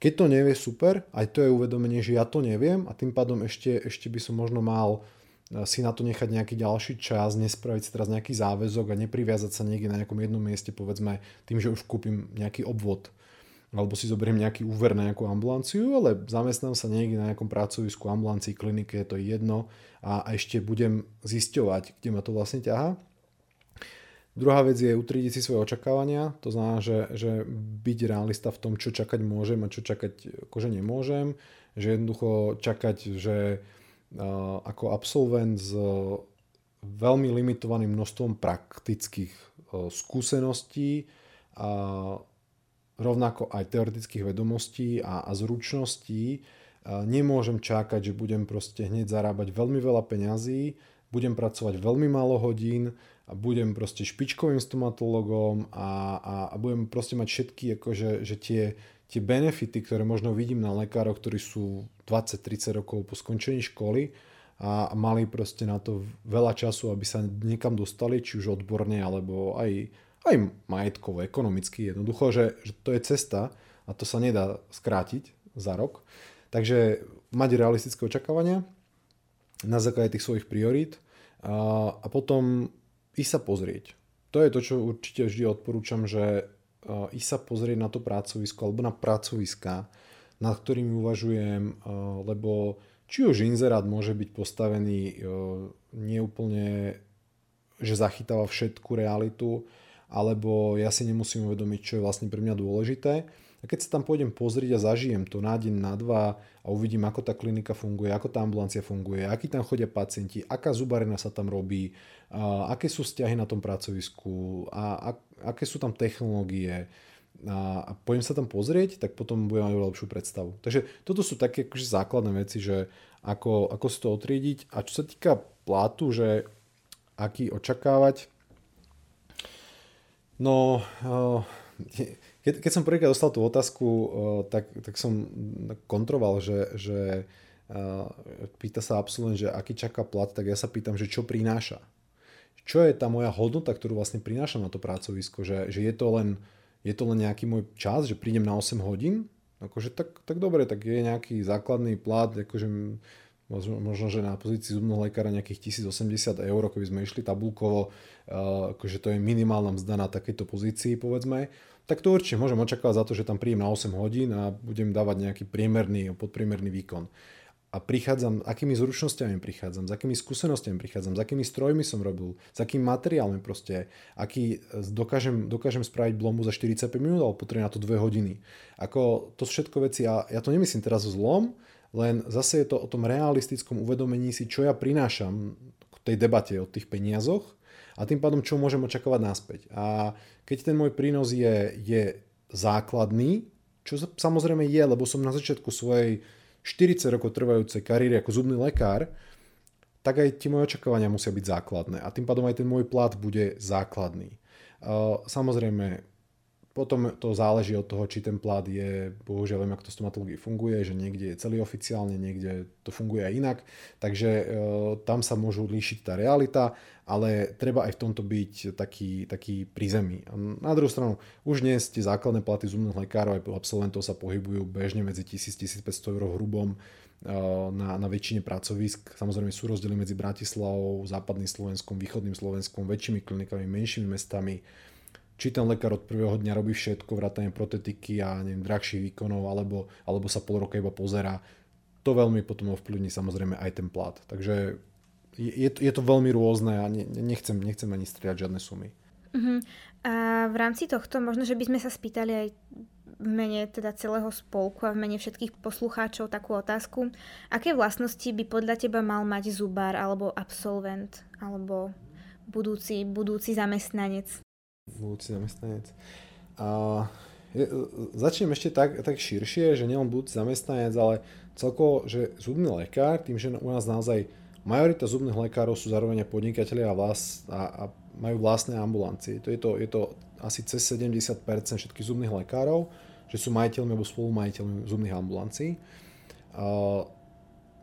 Keď to nevie, super, aj to je uvedomenie, že ja to neviem a tým pádom ešte, ešte by som možno mal e, si na to nechať nejaký ďalší čas, nespraviť si teraz nejaký záväzok a nepriviazať sa niekde na nejakom jednom mieste, povedzme tým, že už kúpim nejaký obvod alebo si zoberiem nejaký úver na nejakú ambulanciu, ale zamestnám sa niekde na nejakom pracovisku, ambulancii, klinike, je to jedno a, a ešte budem zisťovať, kde ma to vlastne ťaha. Druhá vec je utriediť si svoje očakávania, to znamená, že, že byť realista v tom, čo čakať môžem a čo čakať akože nemôžem, že jednoducho čakať, že ako absolvent s veľmi limitovaným množstvom praktických skúseností a rovnako aj teoretických vedomostí a, a zručností nemôžem čakať, že budem proste hneď zarábať veľmi veľa peňazí, budem pracovať veľmi málo hodín, a budem proste špičkovým stomatologom a, a, a budem proste mať všetky akože, že tie, tie benefity, ktoré možno vidím na lekároch, ktorí sú 20-30 rokov po skončení školy a, mali proste na to veľa času, aby sa niekam dostali, či už odborne, alebo aj, aj majetkovo, ekonomicky jednoducho, že, že to je cesta a to sa nedá skrátiť za rok. Takže mať realistické očakávania na základe tých svojich priorít a potom ísť sa pozrieť. To je to, čo určite vždy odporúčam, že ísť sa pozrieť na to pracovisko alebo na pracoviska, nad ktorými uvažujem, uh, lebo či už inzerát môže byť postavený uh, neúplne, že zachytáva všetku realitu, alebo ja si nemusím uvedomiť, čo je vlastne pre mňa dôležité. A keď sa tam pôjdem pozrieť a zažijem to na deň, na dva a uvidím, ako tá klinika funguje, ako tá ambulancia funguje, aký tam chodia pacienti, aká zubarina sa tam robí, a aké sú vzťahy na tom pracovisku a, a aké sú tam technológie a, a pôjdem sa tam pozrieť, tak potom budem mať lepšiu predstavu. Takže toto sú také akože základné veci, že ako, ako si to otriediť. A čo sa týka plátu, že aký očakávať, no... keď, keď som prvýkrát dostal tú otázku, tak, tak som kontroval, že, že pýta sa absolvent, že aký čaká plat, tak ja sa pýtam, že čo prináša. Čo je tá moja hodnota, ktorú vlastne prinášam na to pracovisko, že, že je, to len, je to len nejaký môj čas, že prídem na 8 hodín, akože tak, tak dobre, tak je nejaký základný plat, akože možno, možno, že na pozícii zubného lekára nejakých 1080 eur, keby sme išli tabulkovo, akože to je minimálna mzda na takejto pozícii, povedzme, tak to určite môžem očakávať za to, že tam príjem na 8 hodín a budem dávať nejaký priemerný, podpriemerný výkon. A prichádzam, akými zručnosťami prichádzam, s akými skúsenostiami prichádzam, s akými strojmi som robil, s akými materiálmi proste, aký dokážem, dokážem spraviť blombu za 45 minút alebo potrebujem na to 2 hodiny. Ako to všetko veci, a ja to nemyslím teraz zlom, len zase je to o tom realistickom uvedomení si, čo ja prinášam k tej debate o tých peniazoch a tým pádom čo môžem očakávať naspäť. A keď ten môj prínos je, je základný, čo samozrejme je, lebo som na začiatku svojej 40 rokov trvajúcej kariéry ako zubný lekár, tak aj tie moje očakávania musia byť základné. A tým pádom aj ten môj plat bude základný. Samozrejme, potom to záleží od toho, či ten plát je, bohužiaľ viem, ako to stomatológii funguje, že niekde je celý oficiálne, niekde to funguje aj inak, takže e, tam sa môžu líšiť tá realita, ale treba aj v tomto byť taký, taký pri zemi. Na druhú stranu, už dnes tie základné platy zubných lekárov aj absolventov sa pohybujú bežne medzi 1000-1500 eur hrubom e, na, na väčšine pracovisk. Samozrejme sú rozdiely medzi Bratislavou, západným Slovenskom, východným Slovenskom, väčšími klinikami, menšími mestami či ten lekár od prvého dňa robí všetko, vrátane protetiky a neviem, drahších výkonov, alebo, alebo sa pol roka iba pozera. To veľmi potom ovplyvní samozrejme aj ten plat. Takže je, je to veľmi rôzne a ne, nechcem, nechcem ani striať žiadne sumy. Uh-huh. A v rámci tohto možno, že by sme sa spýtali aj v mene teda celého spolku a v mene všetkých poslucháčov takú otázku. Aké vlastnosti by podľa teba mal mať zubár alebo absolvent alebo budúci, budúci zamestnanec? budúci zamestnanec. A začnem ešte tak, tak širšie, že nielen budúci zamestnanec, ale celkovo, že zubný lekár, tým, že u nás naozaj majorita zubných lekárov sú zároveň podnikatelia a, vlast, a, a majú vlastné ambulancie. To je to, je to asi cez 70% všetkých zubných lekárov, že sú majiteľmi alebo spolumajiteľmi zubných ambulancií. A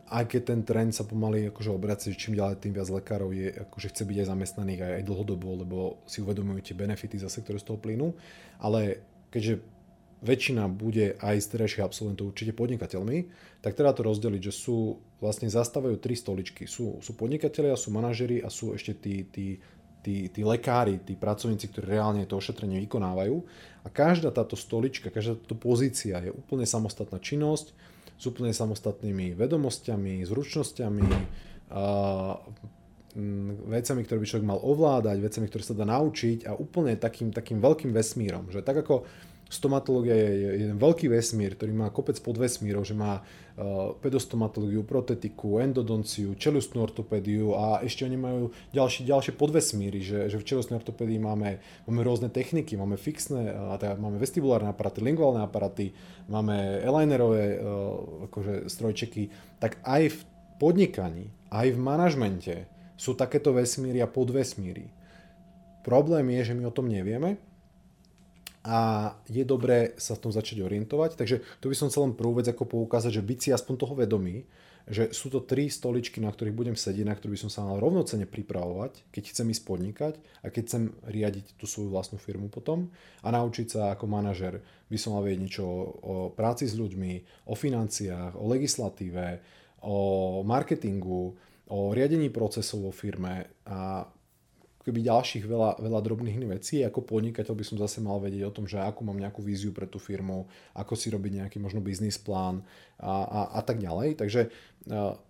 aj keď ten trend sa pomaly akože obracia, čím ďalej tým viac lekárov je, akože chce byť aj zamestnaných aj, aj dlhodobo, lebo si uvedomujú tie benefity zase, ktoré z toho plynú. Ale keďže väčšina bude aj z terajších absolventov určite podnikateľmi, tak treba to rozdeliť, že sú vlastne zastávajú tri stoličky. Sú, sú podnikatelia, sú manažeri a sú ešte tí, tí, tí, tí lekári, tí pracovníci, ktorí reálne to ošetrenie vykonávajú. A každá táto stolička, každá táto pozícia je úplne samostatná činnosť, s úplne samostatnými vedomosťami, zručnosťami, a, vecami, ktoré by človek mal ovládať, vecami, ktoré sa dá naučiť a úplne takým, takým veľkým vesmírom. Že tak ako stomatológia je, je jeden veľký vesmír, ktorý má kopec podvesmírov, že má uh, pedostomatológiu, protetiku, endodonciu, čelustnú ortopédiu a ešte oni majú ďalšie, ďalšie podvesmíry, že, že v čelustnej ortopédii máme, máme rôzne techniky, máme fixné, uh, teda máme vestibulárne aparaty, linguálne aparaty, máme alignerové uh, akože strojčeky, tak aj v podnikaní, aj v manažmente sú takéto vesmíry a podvesmíry. Problém je, že my o tom nevieme a je dobré sa v tom začať orientovať. Takže to by som chcel len prvú vec ako poukázať, že byť si aspoň toho vedomý, že sú to tri stoličky, na ktorých budem sedieť, na ktorých by som sa mal rovnocene pripravovať, keď chcem ísť podnikať a keď chcem riadiť tú svoju vlastnú firmu potom a naučiť sa ako manažer by som mal vedieť niečo o práci s ľuďmi, o financiách, o legislatíve, o marketingu, o riadení procesov vo firme a keby ďalších veľa, veľa drobných vecí. Ako podnikateľ by som zase mal vedieť o tom, že ako mám nejakú víziu pre tú firmu, ako si robiť nejaký možno biznis plán a, a, a tak ďalej. Takže a,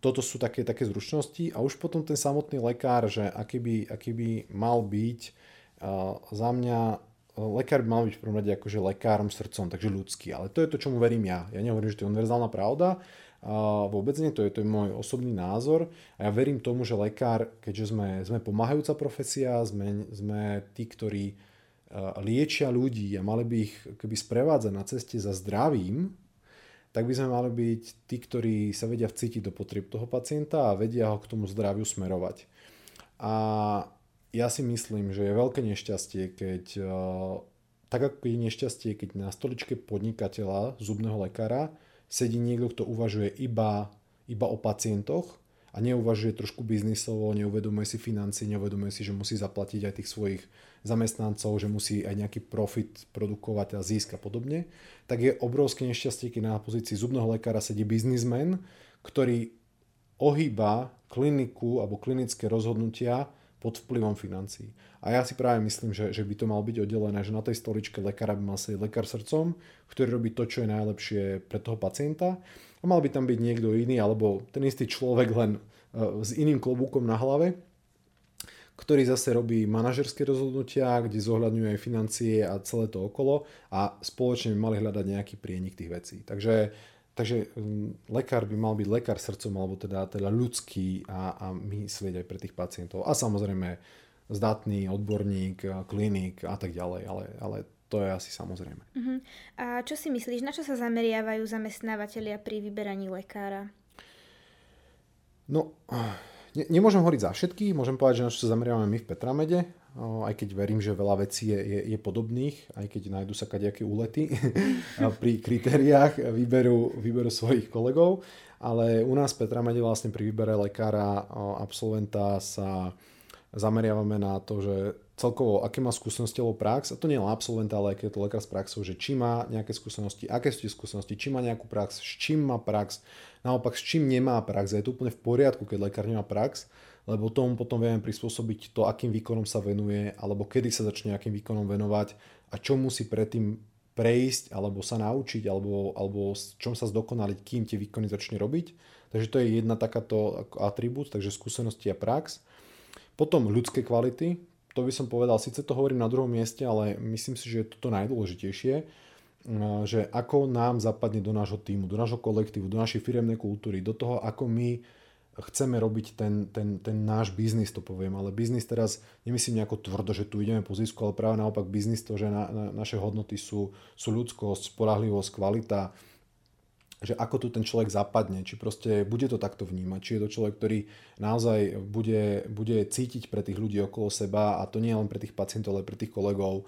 toto sú také, také zručnosti a už potom ten samotný lekár, že aký by, aký by mal byť a, za mňa lekár by mal byť v prvom rade akože lekárom srdcom, takže ľudský, ale to je to, čomu verím ja. Ja nehovorím, že to je univerzálna pravda, a vôbec nie, to je, to je môj osobný názor a ja verím tomu, že lekár, keďže sme, sme pomáhajúca profesia, sme, sme tí, ktorí liečia ľudí a mali by ich keby sprevádzať na ceste za zdravím, tak by sme mali byť tí, ktorí sa vedia vcítiť do potrieb toho pacienta a vedia ho k tomu zdraviu smerovať. A ja si myslím, že je veľké nešťastie, keď tak ako je nešťastie, keď na stoličke podnikateľa, zubného lekára, sedí niekto, kto uvažuje iba, iba o pacientoch a neuvažuje trošku biznisovo, neuvedomuje si financie, neuvedomuje si, že musí zaplatiť aj tých svojich zamestnancov, že musí aj nejaký profit produkovať a získa podobne, tak je obrovské nešťastie, keď na pozícii zubného lekára sedí biznismen, ktorý ohýba kliniku alebo klinické rozhodnutia pod vplyvom financií. A ja si práve myslím, že, že by to malo byť oddelené, že na tej stoličke lekára by mal sedieť lekár srdcom, ktorý robí to, čo je najlepšie pre toho pacienta. A mal by tam byť niekto iný, alebo ten istý človek len uh, s iným klobúkom na hlave, ktorý zase robí manažerské rozhodnutia, kde zohľadňuje aj financie a celé to okolo a spoločne by mali hľadať nejaký prienik tých vecí. Takže Takže um, lekár by mal byť lekár srdcom, alebo teda, teda ľudský a, a myslieť aj pre tých pacientov. A samozrejme zdatný odborník, klinik a tak ďalej, ale, ale to je asi samozrejme. Uh-huh. A čo si myslíš, na čo sa zameriavajú zamestnávateľia pri vyberaní lekára? No, ne, nemôžem hovoriť za všetky, môžem povedať, že na čo sa zameriavame my v Petramede, aj keď verím, že veľa vecí je, je, je podobných, aj keď nájdú sa kadejaké úlety pri kritériách výberu, výberu svojich kolegov, ale u nás v Petramede vlastne pri výbere lekára absolventa sa zameriavame na to, že celkovo, aké má skúsenosti alebo prax, a to nie len absolventa, ale keď je to lekár s praxou, že či má nejaké skúsenosti, aké sú tie skúsenosti, či má nejakú prax, s čím má prax, naopak s čím nemá prax. A je to úplne v poriadku, keď lekár nemá prax, lebo tomu potom vieme prispôsobiť to, akým výkonom sa venuje, alebo kedy sa začne akým výkonom venovať a čo musí predtým prejsť, alebo sa naučiť, alebo, alebo čom sa zdokonaliť, kým tie výkony začne robiť. Takže to je jedna takáto atribút, takže skúsenosti a prax. Potom ľudské kvality, to by som povedal, síce to hovorím na druhom mieste, ale myslím si, že je to to najdôležitejšie, že ako nám zapadne do nášho týmu, do nášho kolektívu, do našej firemnej kultúry, do toho, ako my chceme robiť ten, ten, ten náš biznis, to poviem, ale biznis teraz nemyslím nejako tvrdo, že tu ideme po zisku, ale práve naopak biznis to, že na, na, naše hodnoty sú, sú ľudskosť, spolahlivosť, kvalita, že ako tu ten človek zapadne, či proste bude to takto vnímať, či je to človek, ktorý naozaj bude, bude cítiť pre tých ľudí okolo seba a to nie len pre tých pacientov, ale pre tých kolegov,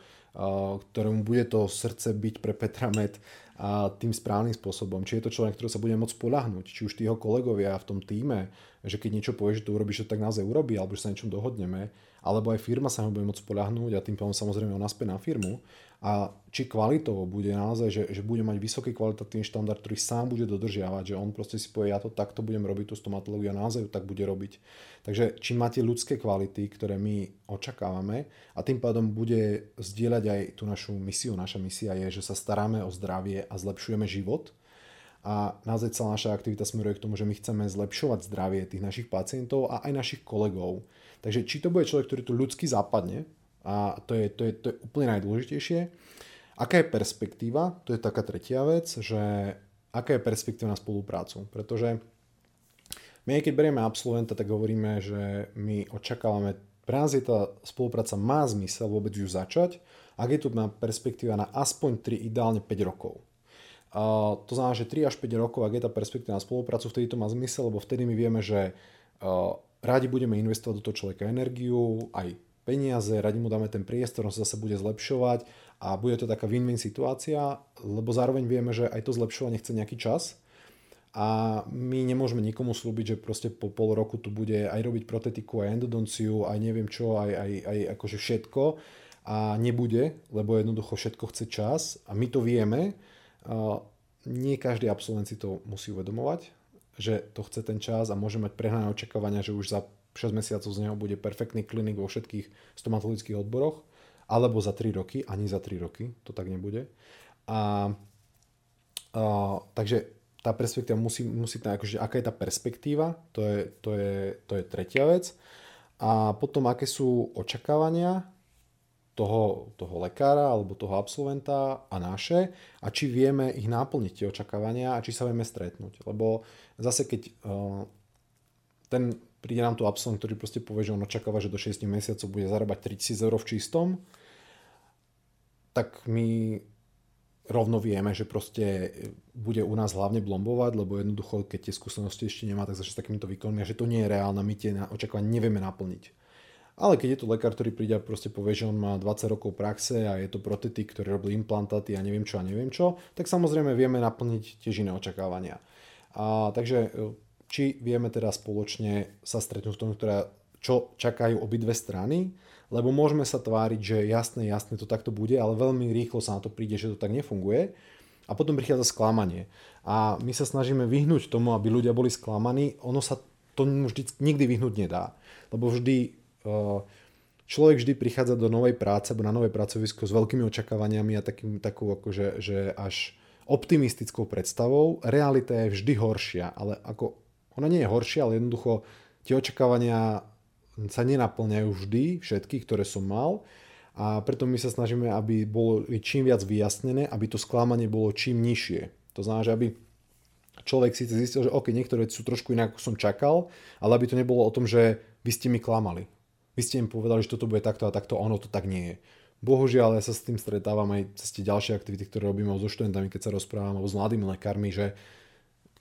ktorému bude to srdce byť pre Petra Med a tým správnym spôsobom. Či je to človek, ktorý sa bude môcť spolahnuť, či už jeho kolegovia v tom týme, že keď niečo povie, že to urobí, že to tak naozaj urobí, alebo že sa niečom dohodneme, alebo aj firma sa ho bude môcť spolahnúť a tým pádom samozrejme on naspäť na firmu a či kvalitovo bude naozaj, že, že bude mať vysoký kvalitatívny štandard, ktorý sám bude dodržiavať, že on proste si povie, ja to takto budem robiť tú stomatológiu a naozaj tak bude robiť. Takže či máte ľudské kvality, ktoré my očakávame a tým pádom bude zdieľať aj tú našu misiu. Naša misia je, že sa staráme o zdravie a zlepšujeme život a naozaj celá naša aktivita smeruje k tomu, že my chceme zlepšovať zdravie tých našich pacientov a aj našich kolegov. Takže či to bude človek, ktorý tu ľudsky západne, a to je, to je, to je úplne najdôležitejšie. Aká je perspektíva? To je taká tretia vec, že aká je perspektíva na spoluprácu. Pretože my, keď berieme absolventa, tak hovoríme, že my očakávame, pre nás je tá spolupráca má zmysel vôbec ju začať, ak je tu perspektíva na aspoň 3, ideálne 5 rokov. Uh, to znamená, že 3 až 5 rokov, ak je tá perspektíva na spoluprácu, vtedy to má zmysel, lebo vtedy my vieme, že uh, rádi budeme investovať do toho človeka energiu, aj peniaze, radi mu dáme ten priestor, on sa zase bude zlepšovať a bude to taká win-win situácia, lebo zároveň vieme, že aj to zlepšovanie chce nejaký čas a my nemôžeme nikomu slúbiť, že proste po pol roku tu bude aj robiť protetiku, aj endodonciu, aj neviem čo, aj, aj, aj akože všetko a nebude, lebo jednoducho všetko chce čas a my to vieme. Nie každý absolvent si to musí uvedomovať, že to chce ten čas a môže mať prehnané očakávania, že už za 6 mesiacov z neho bude perfektný klinik vo všetkých stomatologických odboroch, alebo za 3 roky, ani za 3 roky, to tak nebude. A, a takže tá perspektíva musí, musí akože, aká je tá perspektíva, to je, to, je, to je tretia vec. A potom, aké sú očakávania toho, toho lekára alebo toho absolventa a naše a či vieme ich náplniť tie očakávania a či sa vieme stretnúť. Lebo zase keď uh, ten príde nám tu absolvent, ktorý proste povie, že on očakáva, že do 6 mesiacov bude zarábať 3000 eur v čistom, tak my rovno vieme, že proste bude u nás hlavne blombovať, lebo jednoducho, keď tie skúsenosti ešte nemá, tak začne s takýmito výkonmi a že to nie je reálne, my tie očakávania nevieme naplniť. Ale keď je to lekár, ktorý príde a proste povie, že on má 20 rokov praxe a je to protetik, ktorý robil implantáty a neviem čo a neviem čo, tak samozrejme vieme naplniť tiež iné očakávania. A, takže či vieme teda spoločne sa stretnúť v tom, ktorá, čo čakajú obidve strany, lebo môžeme sa tváriť, že jasné, jasné, to takto bude, ale veľmi rýchlo sa na to príde, že to tak nefunguje a potom prichádza sklamanie. A my sa snažíme vyhnúť tomu, aby ľudia boli sklamaní, ono sa to vždy, nikdy vyhnúť nedá. Lebo vždy eh, človek vždy prichádza do novej práce, alebo na nové pracovisko s veľkými očakávaniami a takým, takou akože, že až optimistickou predstavou. Realita je vždy horšia, ale ako ona nie je horšia, ale jednoducho tie očakávania sa nenaplňajú vždy, všetky, ktoré som mal. A preto my sa snažíme, aby bolo čím viac vyjasnené, aby to sklamanie bolo čím nižšie. To znamená, že aby človek síce zistil, že OK, niektoré veci sú trošku inak, ako som čakal, ale aby to nebolo o tom, že vy ste mi klamali. Vy ste im povedali, že toto bude takto a takto, ono to tak nie je. Bohužiaľ, ja sa s tým stretávam aj cez tie ďalšie aktivity, ktoré robíme so študentami, keď sa rozprávam, alebo s mladými lekármi, že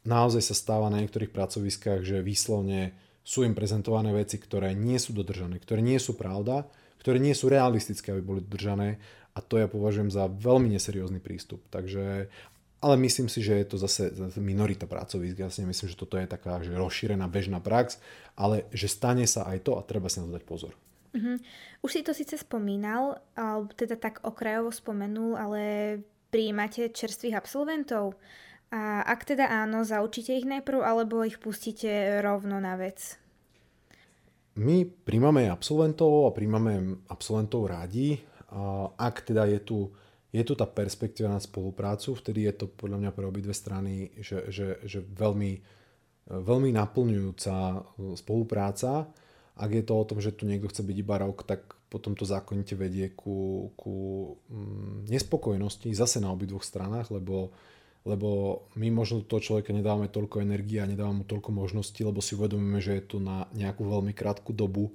naozaj sa stáva na niektorých pracoviskách, že výslovne sú im prezentované veci, ktoré nie sú dodržané, ktoré nie sú pravda, ktoré nie sú realistické, aby boli dodržané a to ja považujem za veľmi neseriózny prístup. Takže, ale myslím si, že je to zase, minorita pracovísk. Ja si myslím, že toto je taká že rozšírená bežná prax, ale že stane sa aj to a treba si na to dať pozor. Uh-huh. Už si to síce spomínal, teda tak okrajovo spomenul, ale prijímate čerstvých absolventov? A ak teda áno, zaučíte ich najprv, alebo ich pustíte rovno na vec? My príjmame absolventov a príjmame absolventov rádi. Ak teda je tu, je tu tá perspektíva na spoluprácu, vtedy je to podľa mňa pre obidve strany že, že, že veľmi, veľmi naplňujúca spolupráca. Ak je to o tom, že tu niekto chce byť iba rok, tak potom to zákonite vedie ku, ku mm, nespokojnosti zase na obidvoch stranách, lebo lebo my možno toho človeka nedávame toľko energie a nedávame mu toľko možností, lebo si uvedomíme, že je tu na nejakú veľmi krátku dobu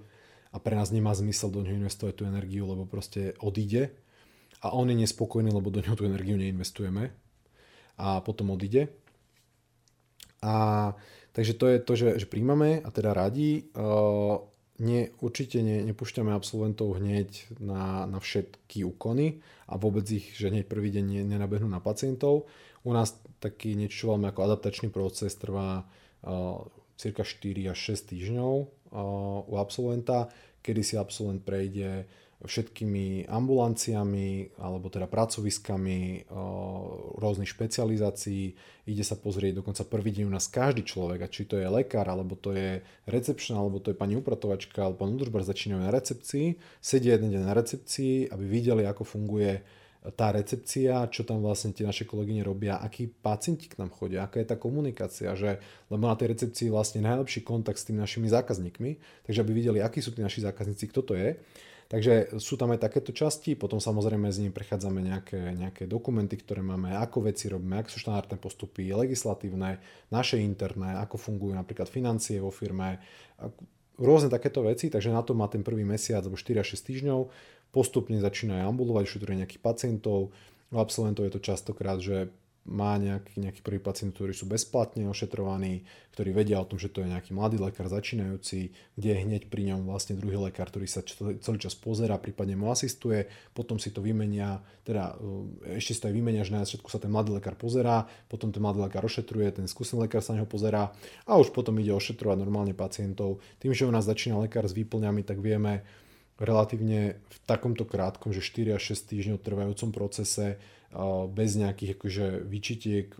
a pre nás nemá zmysel do ňoho investovať tú energiu, lebo proste odíde a on je nespokojný, lebo do ňoho tú energiu neinvestujeme a potom odíde. A takže to je to, že, že príjmame a teda radi. Uh, nie, určite ne, nepúšťame absolventov hneď na, na všetky úkony a vôbec ich, že hneď prvý deň nenabehnú na pacientov. U nás taký niečo, čo voláme ako adaptačný proces, trvá cirka 4 až 6 týždňov u absolventa, kedy si absolvent prejde všetkými ambulanciami alebo teda pracoviskami rôznych špecializácií. Ide sa pozrieť dokonca prvý deň u nás každý človek, a či to je lekár, alebo to je recepčná, alebo to je pani upratovačka, alebo pán udržbar začínajú na recepcii, sedia jeden deň na recepcii, aby videli, ako funguje tá recepcia, čo tam vlastne tie naše kolegyne robia, akí pacienti k nám chodia, aká je tá komunikácia, že, lebo na tej recepcii vlastne najlepší kontakt s tými našimi zákazníkmi, takže aby videli, akí sú tí naši zákazníci, kto to je. Takže sú tam aj takéto časti, potom samozrejme s nimi prechádzame nejaké, nejaké dokumenty, ktoré máme, ako veci robíme, ako sú štandardné postupy, legislatívne, naše interné, ako fungujú napríklad financie vo firme, rôzne takéto veci, takže na to má ten prvý mesiac alebo 4 až 6 týždňov, postupne začína aj ambulovať, šetruje nejakých pacientov, u absolventov je to častokrát, že má nejaký, nejaký prvý pacient, ktorí sú bezplatne ošetrovaní, ktorí vedia o tom, že to je nejaký mladý lekár začínajúci, kde je hneď pri ňom vlastne druhý lekár, ktorý sa celý čas pozera, prípadne mu asistuje, potom si to vymenia, teda e, ešte si to aj vymenia, že na začiatku sa ten mladý lekár pozerá, potom ten mladý lekár ošetruje, ten skúsený lekár sa na neho pozerá a už potom ide ošetrovať normálne pacientov. Tým, že u nás začína lekár s výplňami, tak vieme relatívne v takomto krátkom, že 4 až 6 týždňov trvajúcom procese bez nejakých akože vyčitiek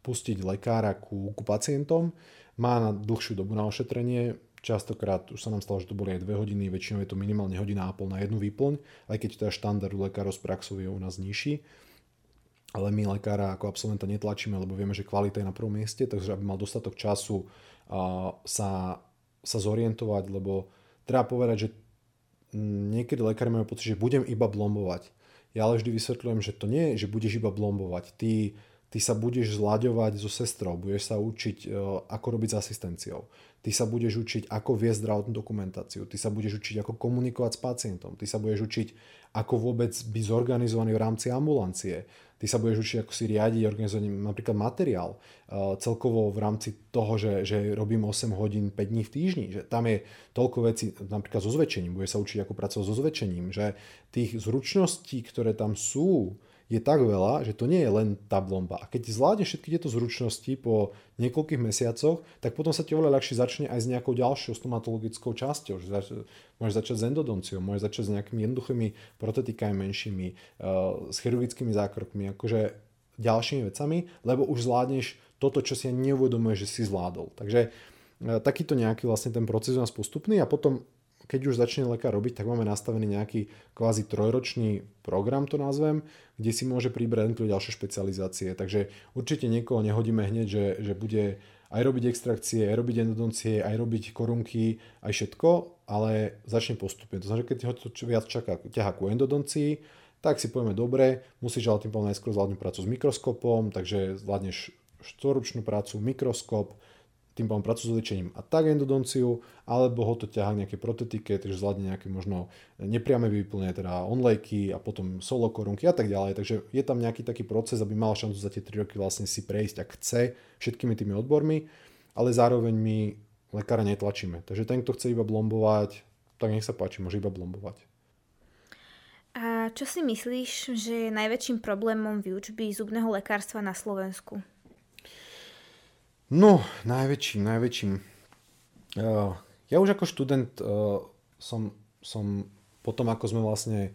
pustiť lekára ku, ku pacientom. Má na dlhšiu dobu na ošetrenie, častokrát už sa nám stalo, že to boli aj 2 hodiny, väčšinou je to minimálne hodina a pol na jednu výplň, aj keď teda štandard u lekárov z praxov je u nás nižší. Ale my lekára ako absolventa netlačíme, lebo vieme, že kvalita je na prvom mieste, takže aby mal dostatok času sa, sa zorientovať, lebo treba povedať, že niekedy lekári majú pocit, že budem iba blombovať. Ja ale vždy vysvetľujem, že to nie je, že budeš iba blombovať. Ty, ty sa budeš zlaďovať so sestrou, budeš sa učiť, e, ako robiť s asistenciou. Ty sa budeš učiť, ako viesť zdravotnú dokumentáciu. Ty sa budeš učiť, ako komunikovať s pacientom. Ty sa budeš učiť, ako vôbec byť zorganizovaný v rámci ambulancie ty sa budeš učiť, ako si riadiť organizovať napríklad materiál. Uh, celkovo v rámci toho, že, že robím 8 hodín 5 dní v týždni, že tam je toľko vecí, napríklad so zväčšením, bude sa učiť, ako pracovať so zväčšením, že tých zručností, ktoré tam sú, je tak veľa, že to nie je len tá blomba. A keď zvládneš všetky tieto zručnosti po niekoľkých mesiacoch, tak potom sa ti oveľa ľahšie začne aj s nejakou ďalšou stomatologickou časťou. Že zač- môžeš začať s endodonciou, môžeš začať s nejakými jednoduchými protetikami menšími, uh, s chirurgickými zákrokmi, akože ďalšími vecami, lebo už zvládneš toto, čo si ani neuvedomuješ, že si zvládol. Takže uh, takýto nejaký vlastne ten proces u nás postupný a potom keď už začne lekár robiť, tak máme nastavený nejaký kvázi trojročný program, to nazvem, kde si môže pribrať ďalšie špecializácie. Takže určite niekoho nehodíme hneď, že, že bude aj robiť extrakcie, aj robiť endodoncie, aj robiť korunky, aj všetko, ale začne postupne. To znamená, že keď ho to viac čaká, ťaha ku endodoncii, tak si povieme, dobre, musíš ale tým najskôr zvládnuť prácu s mikroskopom, takže zvládneš štvoročnú prácu, mikroskop, tým pádom pracujú s liečením a tak endodonciu, alebo ho to ťahá nejaké protetike, takže zvládne nejaké možno nepriame vyplne, teda onlejky a potom solo korunky a tak ďalej. Takže je tam nejaký taký proces, aby mal šancu za tie 3 roky vlastne si prejsť, ak chce, všetkými tými odbormi, ale zároveň my lekára netlačíme. Takže ten, kto chce iba blombovať, tak nech sa páči, môže iba blombovať. A čo si myslíš, že je najväčším problémom výučby zubného lekárstva na Slovensku? No, najväčším, najväčším. Uh, ja už ako študent uh, som, som potom, ako sme vlastne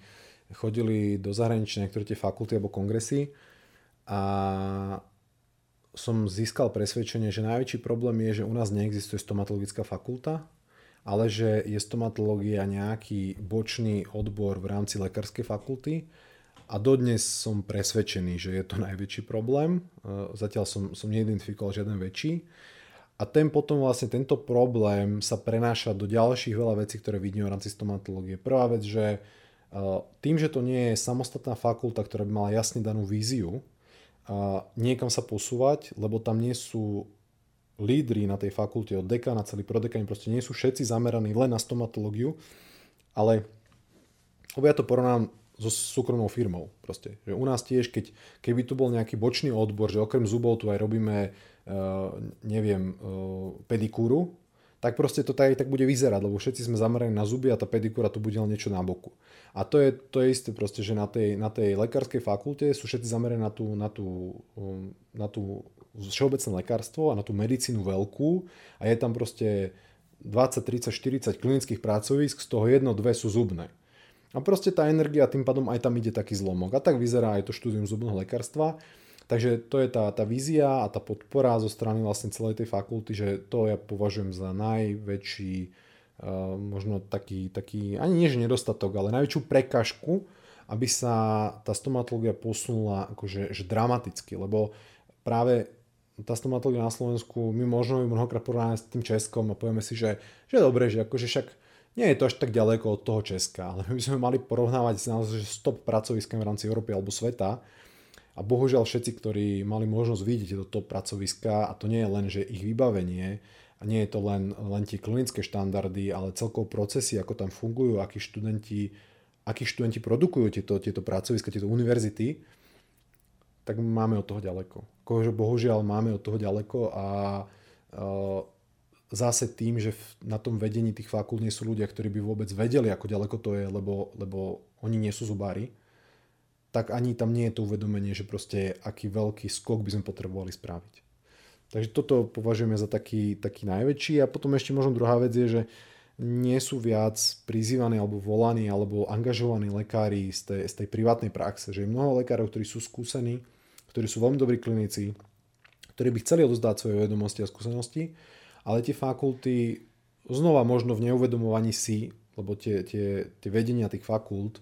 chodili do zahraničia niektoré tie fakulty alebo kongresy a som získal presvedčenie, že najväčší problém je, že u nás neexistuje stomatologická fakulta ale že je stomatológia nejaký bočný odbor v rámci lekárskej fakulty a dodnes som presvedčený, že je to najväčší problém. E, zatiaľ som, som neidentifikoval žiaden väčší. A ten potom vlastne tento problém sa prenáša do ďalších veľa vecí, ktoré vidíme v rámci stomatológie. Prvá vec, že e, tým, že to nie je samostatná fakulta, ktorá by mala jasne danú víziu, e, niekam sa posúvať, lebo tam nie sú lídry na tej fakulte, od dekana, celý prodekan, proste nie sú všetci zameraní len na stomatológiu, ale lebo ja to porovnám so súkromnou firmou. Proste. Že u nás tiež, keď, keby tu bol nejaký bočný odbor, že okrem zubov tu aj robíme, uh, neviem, uh, pedikúru, tak proste to tak, tak bude vyzerať, lebo všetci sme zameraní na zuby a tá pedikúra tu bude len niečo na boku. A to je, to je isté proste, že na tej, na tej lekárskej fakulte sú všetci zameraní na tú, na tú, um, na tú všeobecné lekárstvo a na tú medicínu veľkú a je tam proste 20, 30, 40 klinických pracovisk, z toho jedno, dve sú zubné. A proste tá energia, tým pádom aj tam ide taký zlomok. A tak vyzerá aj to štúdium zubného lekárstva. Takže to je tá, tá vízia a tá podpora zo strany vlastne celej tej fakulty, že to ja považujem za najväčší, uh, možno taký, taký, ani nie že nedostatok, ale najväčšiu prekažku, aby sa tá stomatológia posunula akože že dramaticky, lebo práve tá stomatológia na Slovensku, my možno ju mnohokrát porovnáme s tým Českom a povieme si, že, že je dobré, že akože však nie je to až tak ďaleko od toho Česka, ale my by sme mali porovnávať s naozaj stop pracoviskami v rámci Európy alebo sveta. A bohužiaľ všetci, ktorí mali možnosť vidieť tieto top pracoviska a to nie je len, že ich vybavenie a nie je to len, len tie klinické štandardy, ale celkovo procesy, ako tam fungujú, akí študenti, akí študenti produkujú tieto, tieto pracoviska, tieto univerzity, tak máme od toho ďaleko. Bohužiaľ máme od toho ďaleko a zase tým, že na tom vedení tých fakult nie sú ľudia, ktorí by vôbec vedeli, ako ďaleko to je, lebo, lebo oni nie sú zubári, tak ani tam nie je to uvedomenie, že proste aký veľký skok by sme potrebovali spraviť. Takže toto považujeme za taký, taký najväčší a potom ešte možno druhá vec je, že nie sú viac prizývaní alebo volaní alebo angažovaní lekári z tej, z tej privátnej praxe. Že je mnoho lekárov, ktorí sú skúsení, ktorí sú veľmi dobrí klinici, ktorí by chceli odozdať svoje vedomosti a skúsenosti, ale tie fakulty znova možno v neuvedomovaní si, lebo tie, tie, tie vedenia tých fakult,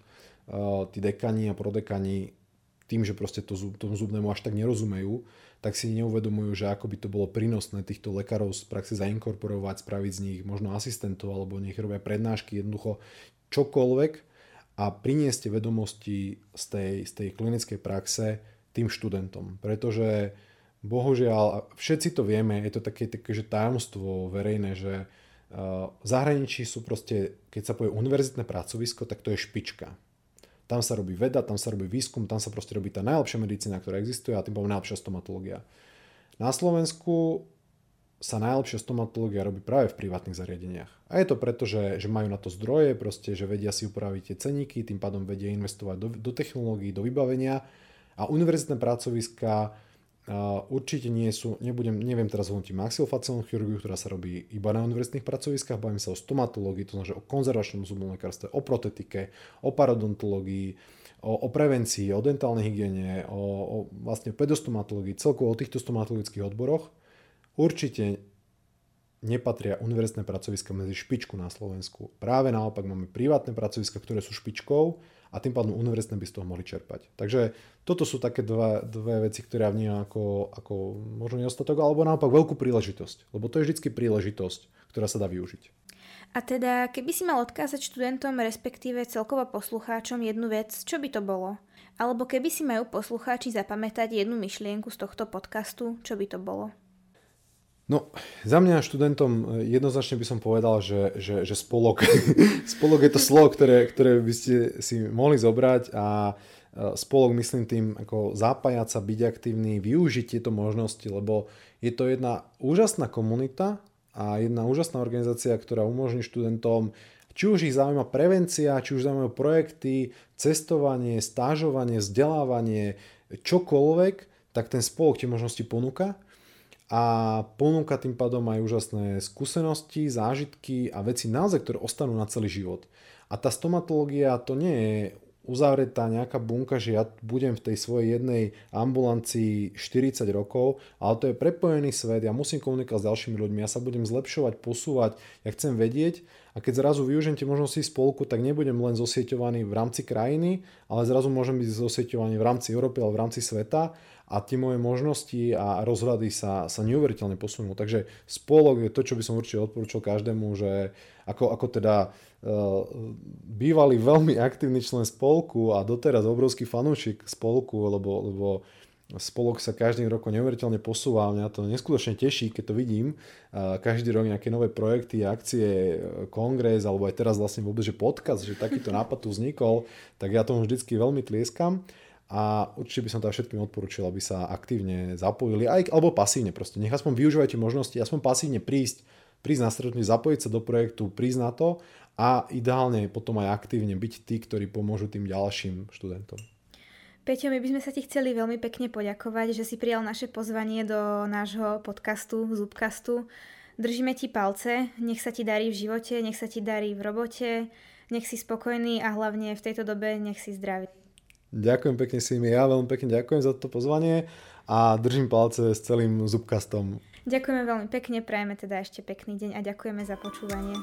uh, tí dekani a prodekani, tým, že proste to, tomu zubnému až tak nerozumejú, tak si neuvedomujú, že ako by to bolo prínosné týchto lekárov z praxe zainkorporovať, spraviť z nich možno asistentov alebo nech robia prednášky, jednoducho čokoľvek a priniesť vedomosti z tej, z tej klinickej praxe tým študentom. Pretože bohužiaľ, všetci to vieme, je to také, také že tajomstvo verejné, že uh, v zahraničí sú proste, keď sa povie univerzitné pracovisko, tak to je špička. Tam sa robí veda, tam sa robí výskum, tam sa proste robí tá najlepšia medicína, ktorá existuje a tým poviem najlepšia stomatológia. Na Slovensku sa najlepšia stomatológia robí práve v privátnych zariadeniach. A je to preto, že, že majú na to zdroje, proste, že vedia si upraviť tie ceníky, tým pádom vedia investovať do, do technológií, do vybavenia a univerzitné pracoviska určite nie sú, nebudem, neviem teraz hodnotiť maxilofaciálnu chirurgiu, ktorá sa robí iba na univerzitných pracoviskách, bavím sa o stomatológii, to znamená o konzervačnom zubnom lekárstve, o protetike, o parodontológii, o, o prevencii, o dentálnej hygiene, o, o vlastne pedostomatológii, celkovo o týchto stomatologických odboroch. Určite nepatria univerzitné pracoviska medzi špičku na Slovensku. Práve naopak máme privátne pracoviska, ktoré sú špičkou a tým pádom univerzitné by z toho mohli čerpať. Takže toto sú také dve, dve veci, ktoré ja vnímam ako, ako možno nedostatok, alebo naopak veľkú príležitosť, lebo to je vždy príležitosť, ktorá sa dá využiť. A teda, keby si mal odkázať študentom, respektíve celkovo poslucháčom jednu vec, čo by to bolo? Alebo keby si majú poslucháči zapamätať jednu myšlienku z tohto podcastu, čo by to bolo? No, za mňa študentom e, jednoznačne by som povedal, že, že, že spolok. spolok je to slovo, ktoré, ktoré by ste si mohli zobrať a e, spolok myslím tým ako zapájať sa, byť aktívny, využiť tieto možnosti, lebo je to jedna úžasná komunita a jedna úžasná organizácia, ktorá umožní študentom či už ich zaujíma prevencia, či už zaujímajú projekty, cestovanie, stážovanie, vzdelávanie, čokoľvek, tak ten spolok tie možnosti ponúka a ponúka tým pádom aj úžasné skúsenosti, zážitky a veci naozaj, ktoré ostanú na celý život. A tá stomatológia to nie je uzavretá nejaká bunka, že ja budem v tej svojej jednej ambulancii 40 rokov, ale to je prepojený svet, ja musím komunikovať s ďalšími ľuďmi, ja sa budem zlepšovať, posúvať, ja chcem vedieť a keď zrazu využijem tie možnosti spolku, tak nebudem len zosieťovaný v rámci krajiny, ale zrazu môžem byť zosieťovaný v rámci Európy alebo v rámci sveta a tie moje možnosti a rozhľady sa, sa neuveriteľne posunú. Takže spolok je to, čo by som určite odporúčal každému, že ako, ako teda uh, bývalý veľmi aktívny člen spolku a doteraz obrovský fanúšik spolku, lebo, lebo spolok sa každým rokom neuveriteľne posúva a mňa to neskutočne teší, keď to vidím. Uh, každý rok nejaké nové projekty, akcie, kongres alebo aj teraz vlastne vôbec, že podcast, že takýto nápad tu vznikol, tak ja tomu vždycky veľmi tlieskam a určite by som teda všetkým odporúčil, aby sa aktívne zapojili, aj, alebo pasívne proste. Nech aspoň využívajte možnosti, aspoň pasívne prísť, prísť na stretnutie, zapojiť sa do projektu, prísť na to a ideálne potom aj aktívne byť tí, ktorí pomôžu tým ďalším študentom. Peťo, my by sme sa ti chceli veľmi pekne poďakovať, že si prijal naše pozvanie do nášho podcastu, Zubkastu. Držíme ti palce, nech sa ti darí v živote, nech sa ti darí v robote, nech si spokojný a hlavne v tejto dobe nech si zdravý. Ďakujem pekne si mi, ja veľmi pekne ďakujem za to pozvanie a držím palce s celým zubkastom. Ďakujeme veľmi pekne, prajeme teda ešte pekný deň a ďakujeme za počúvanie.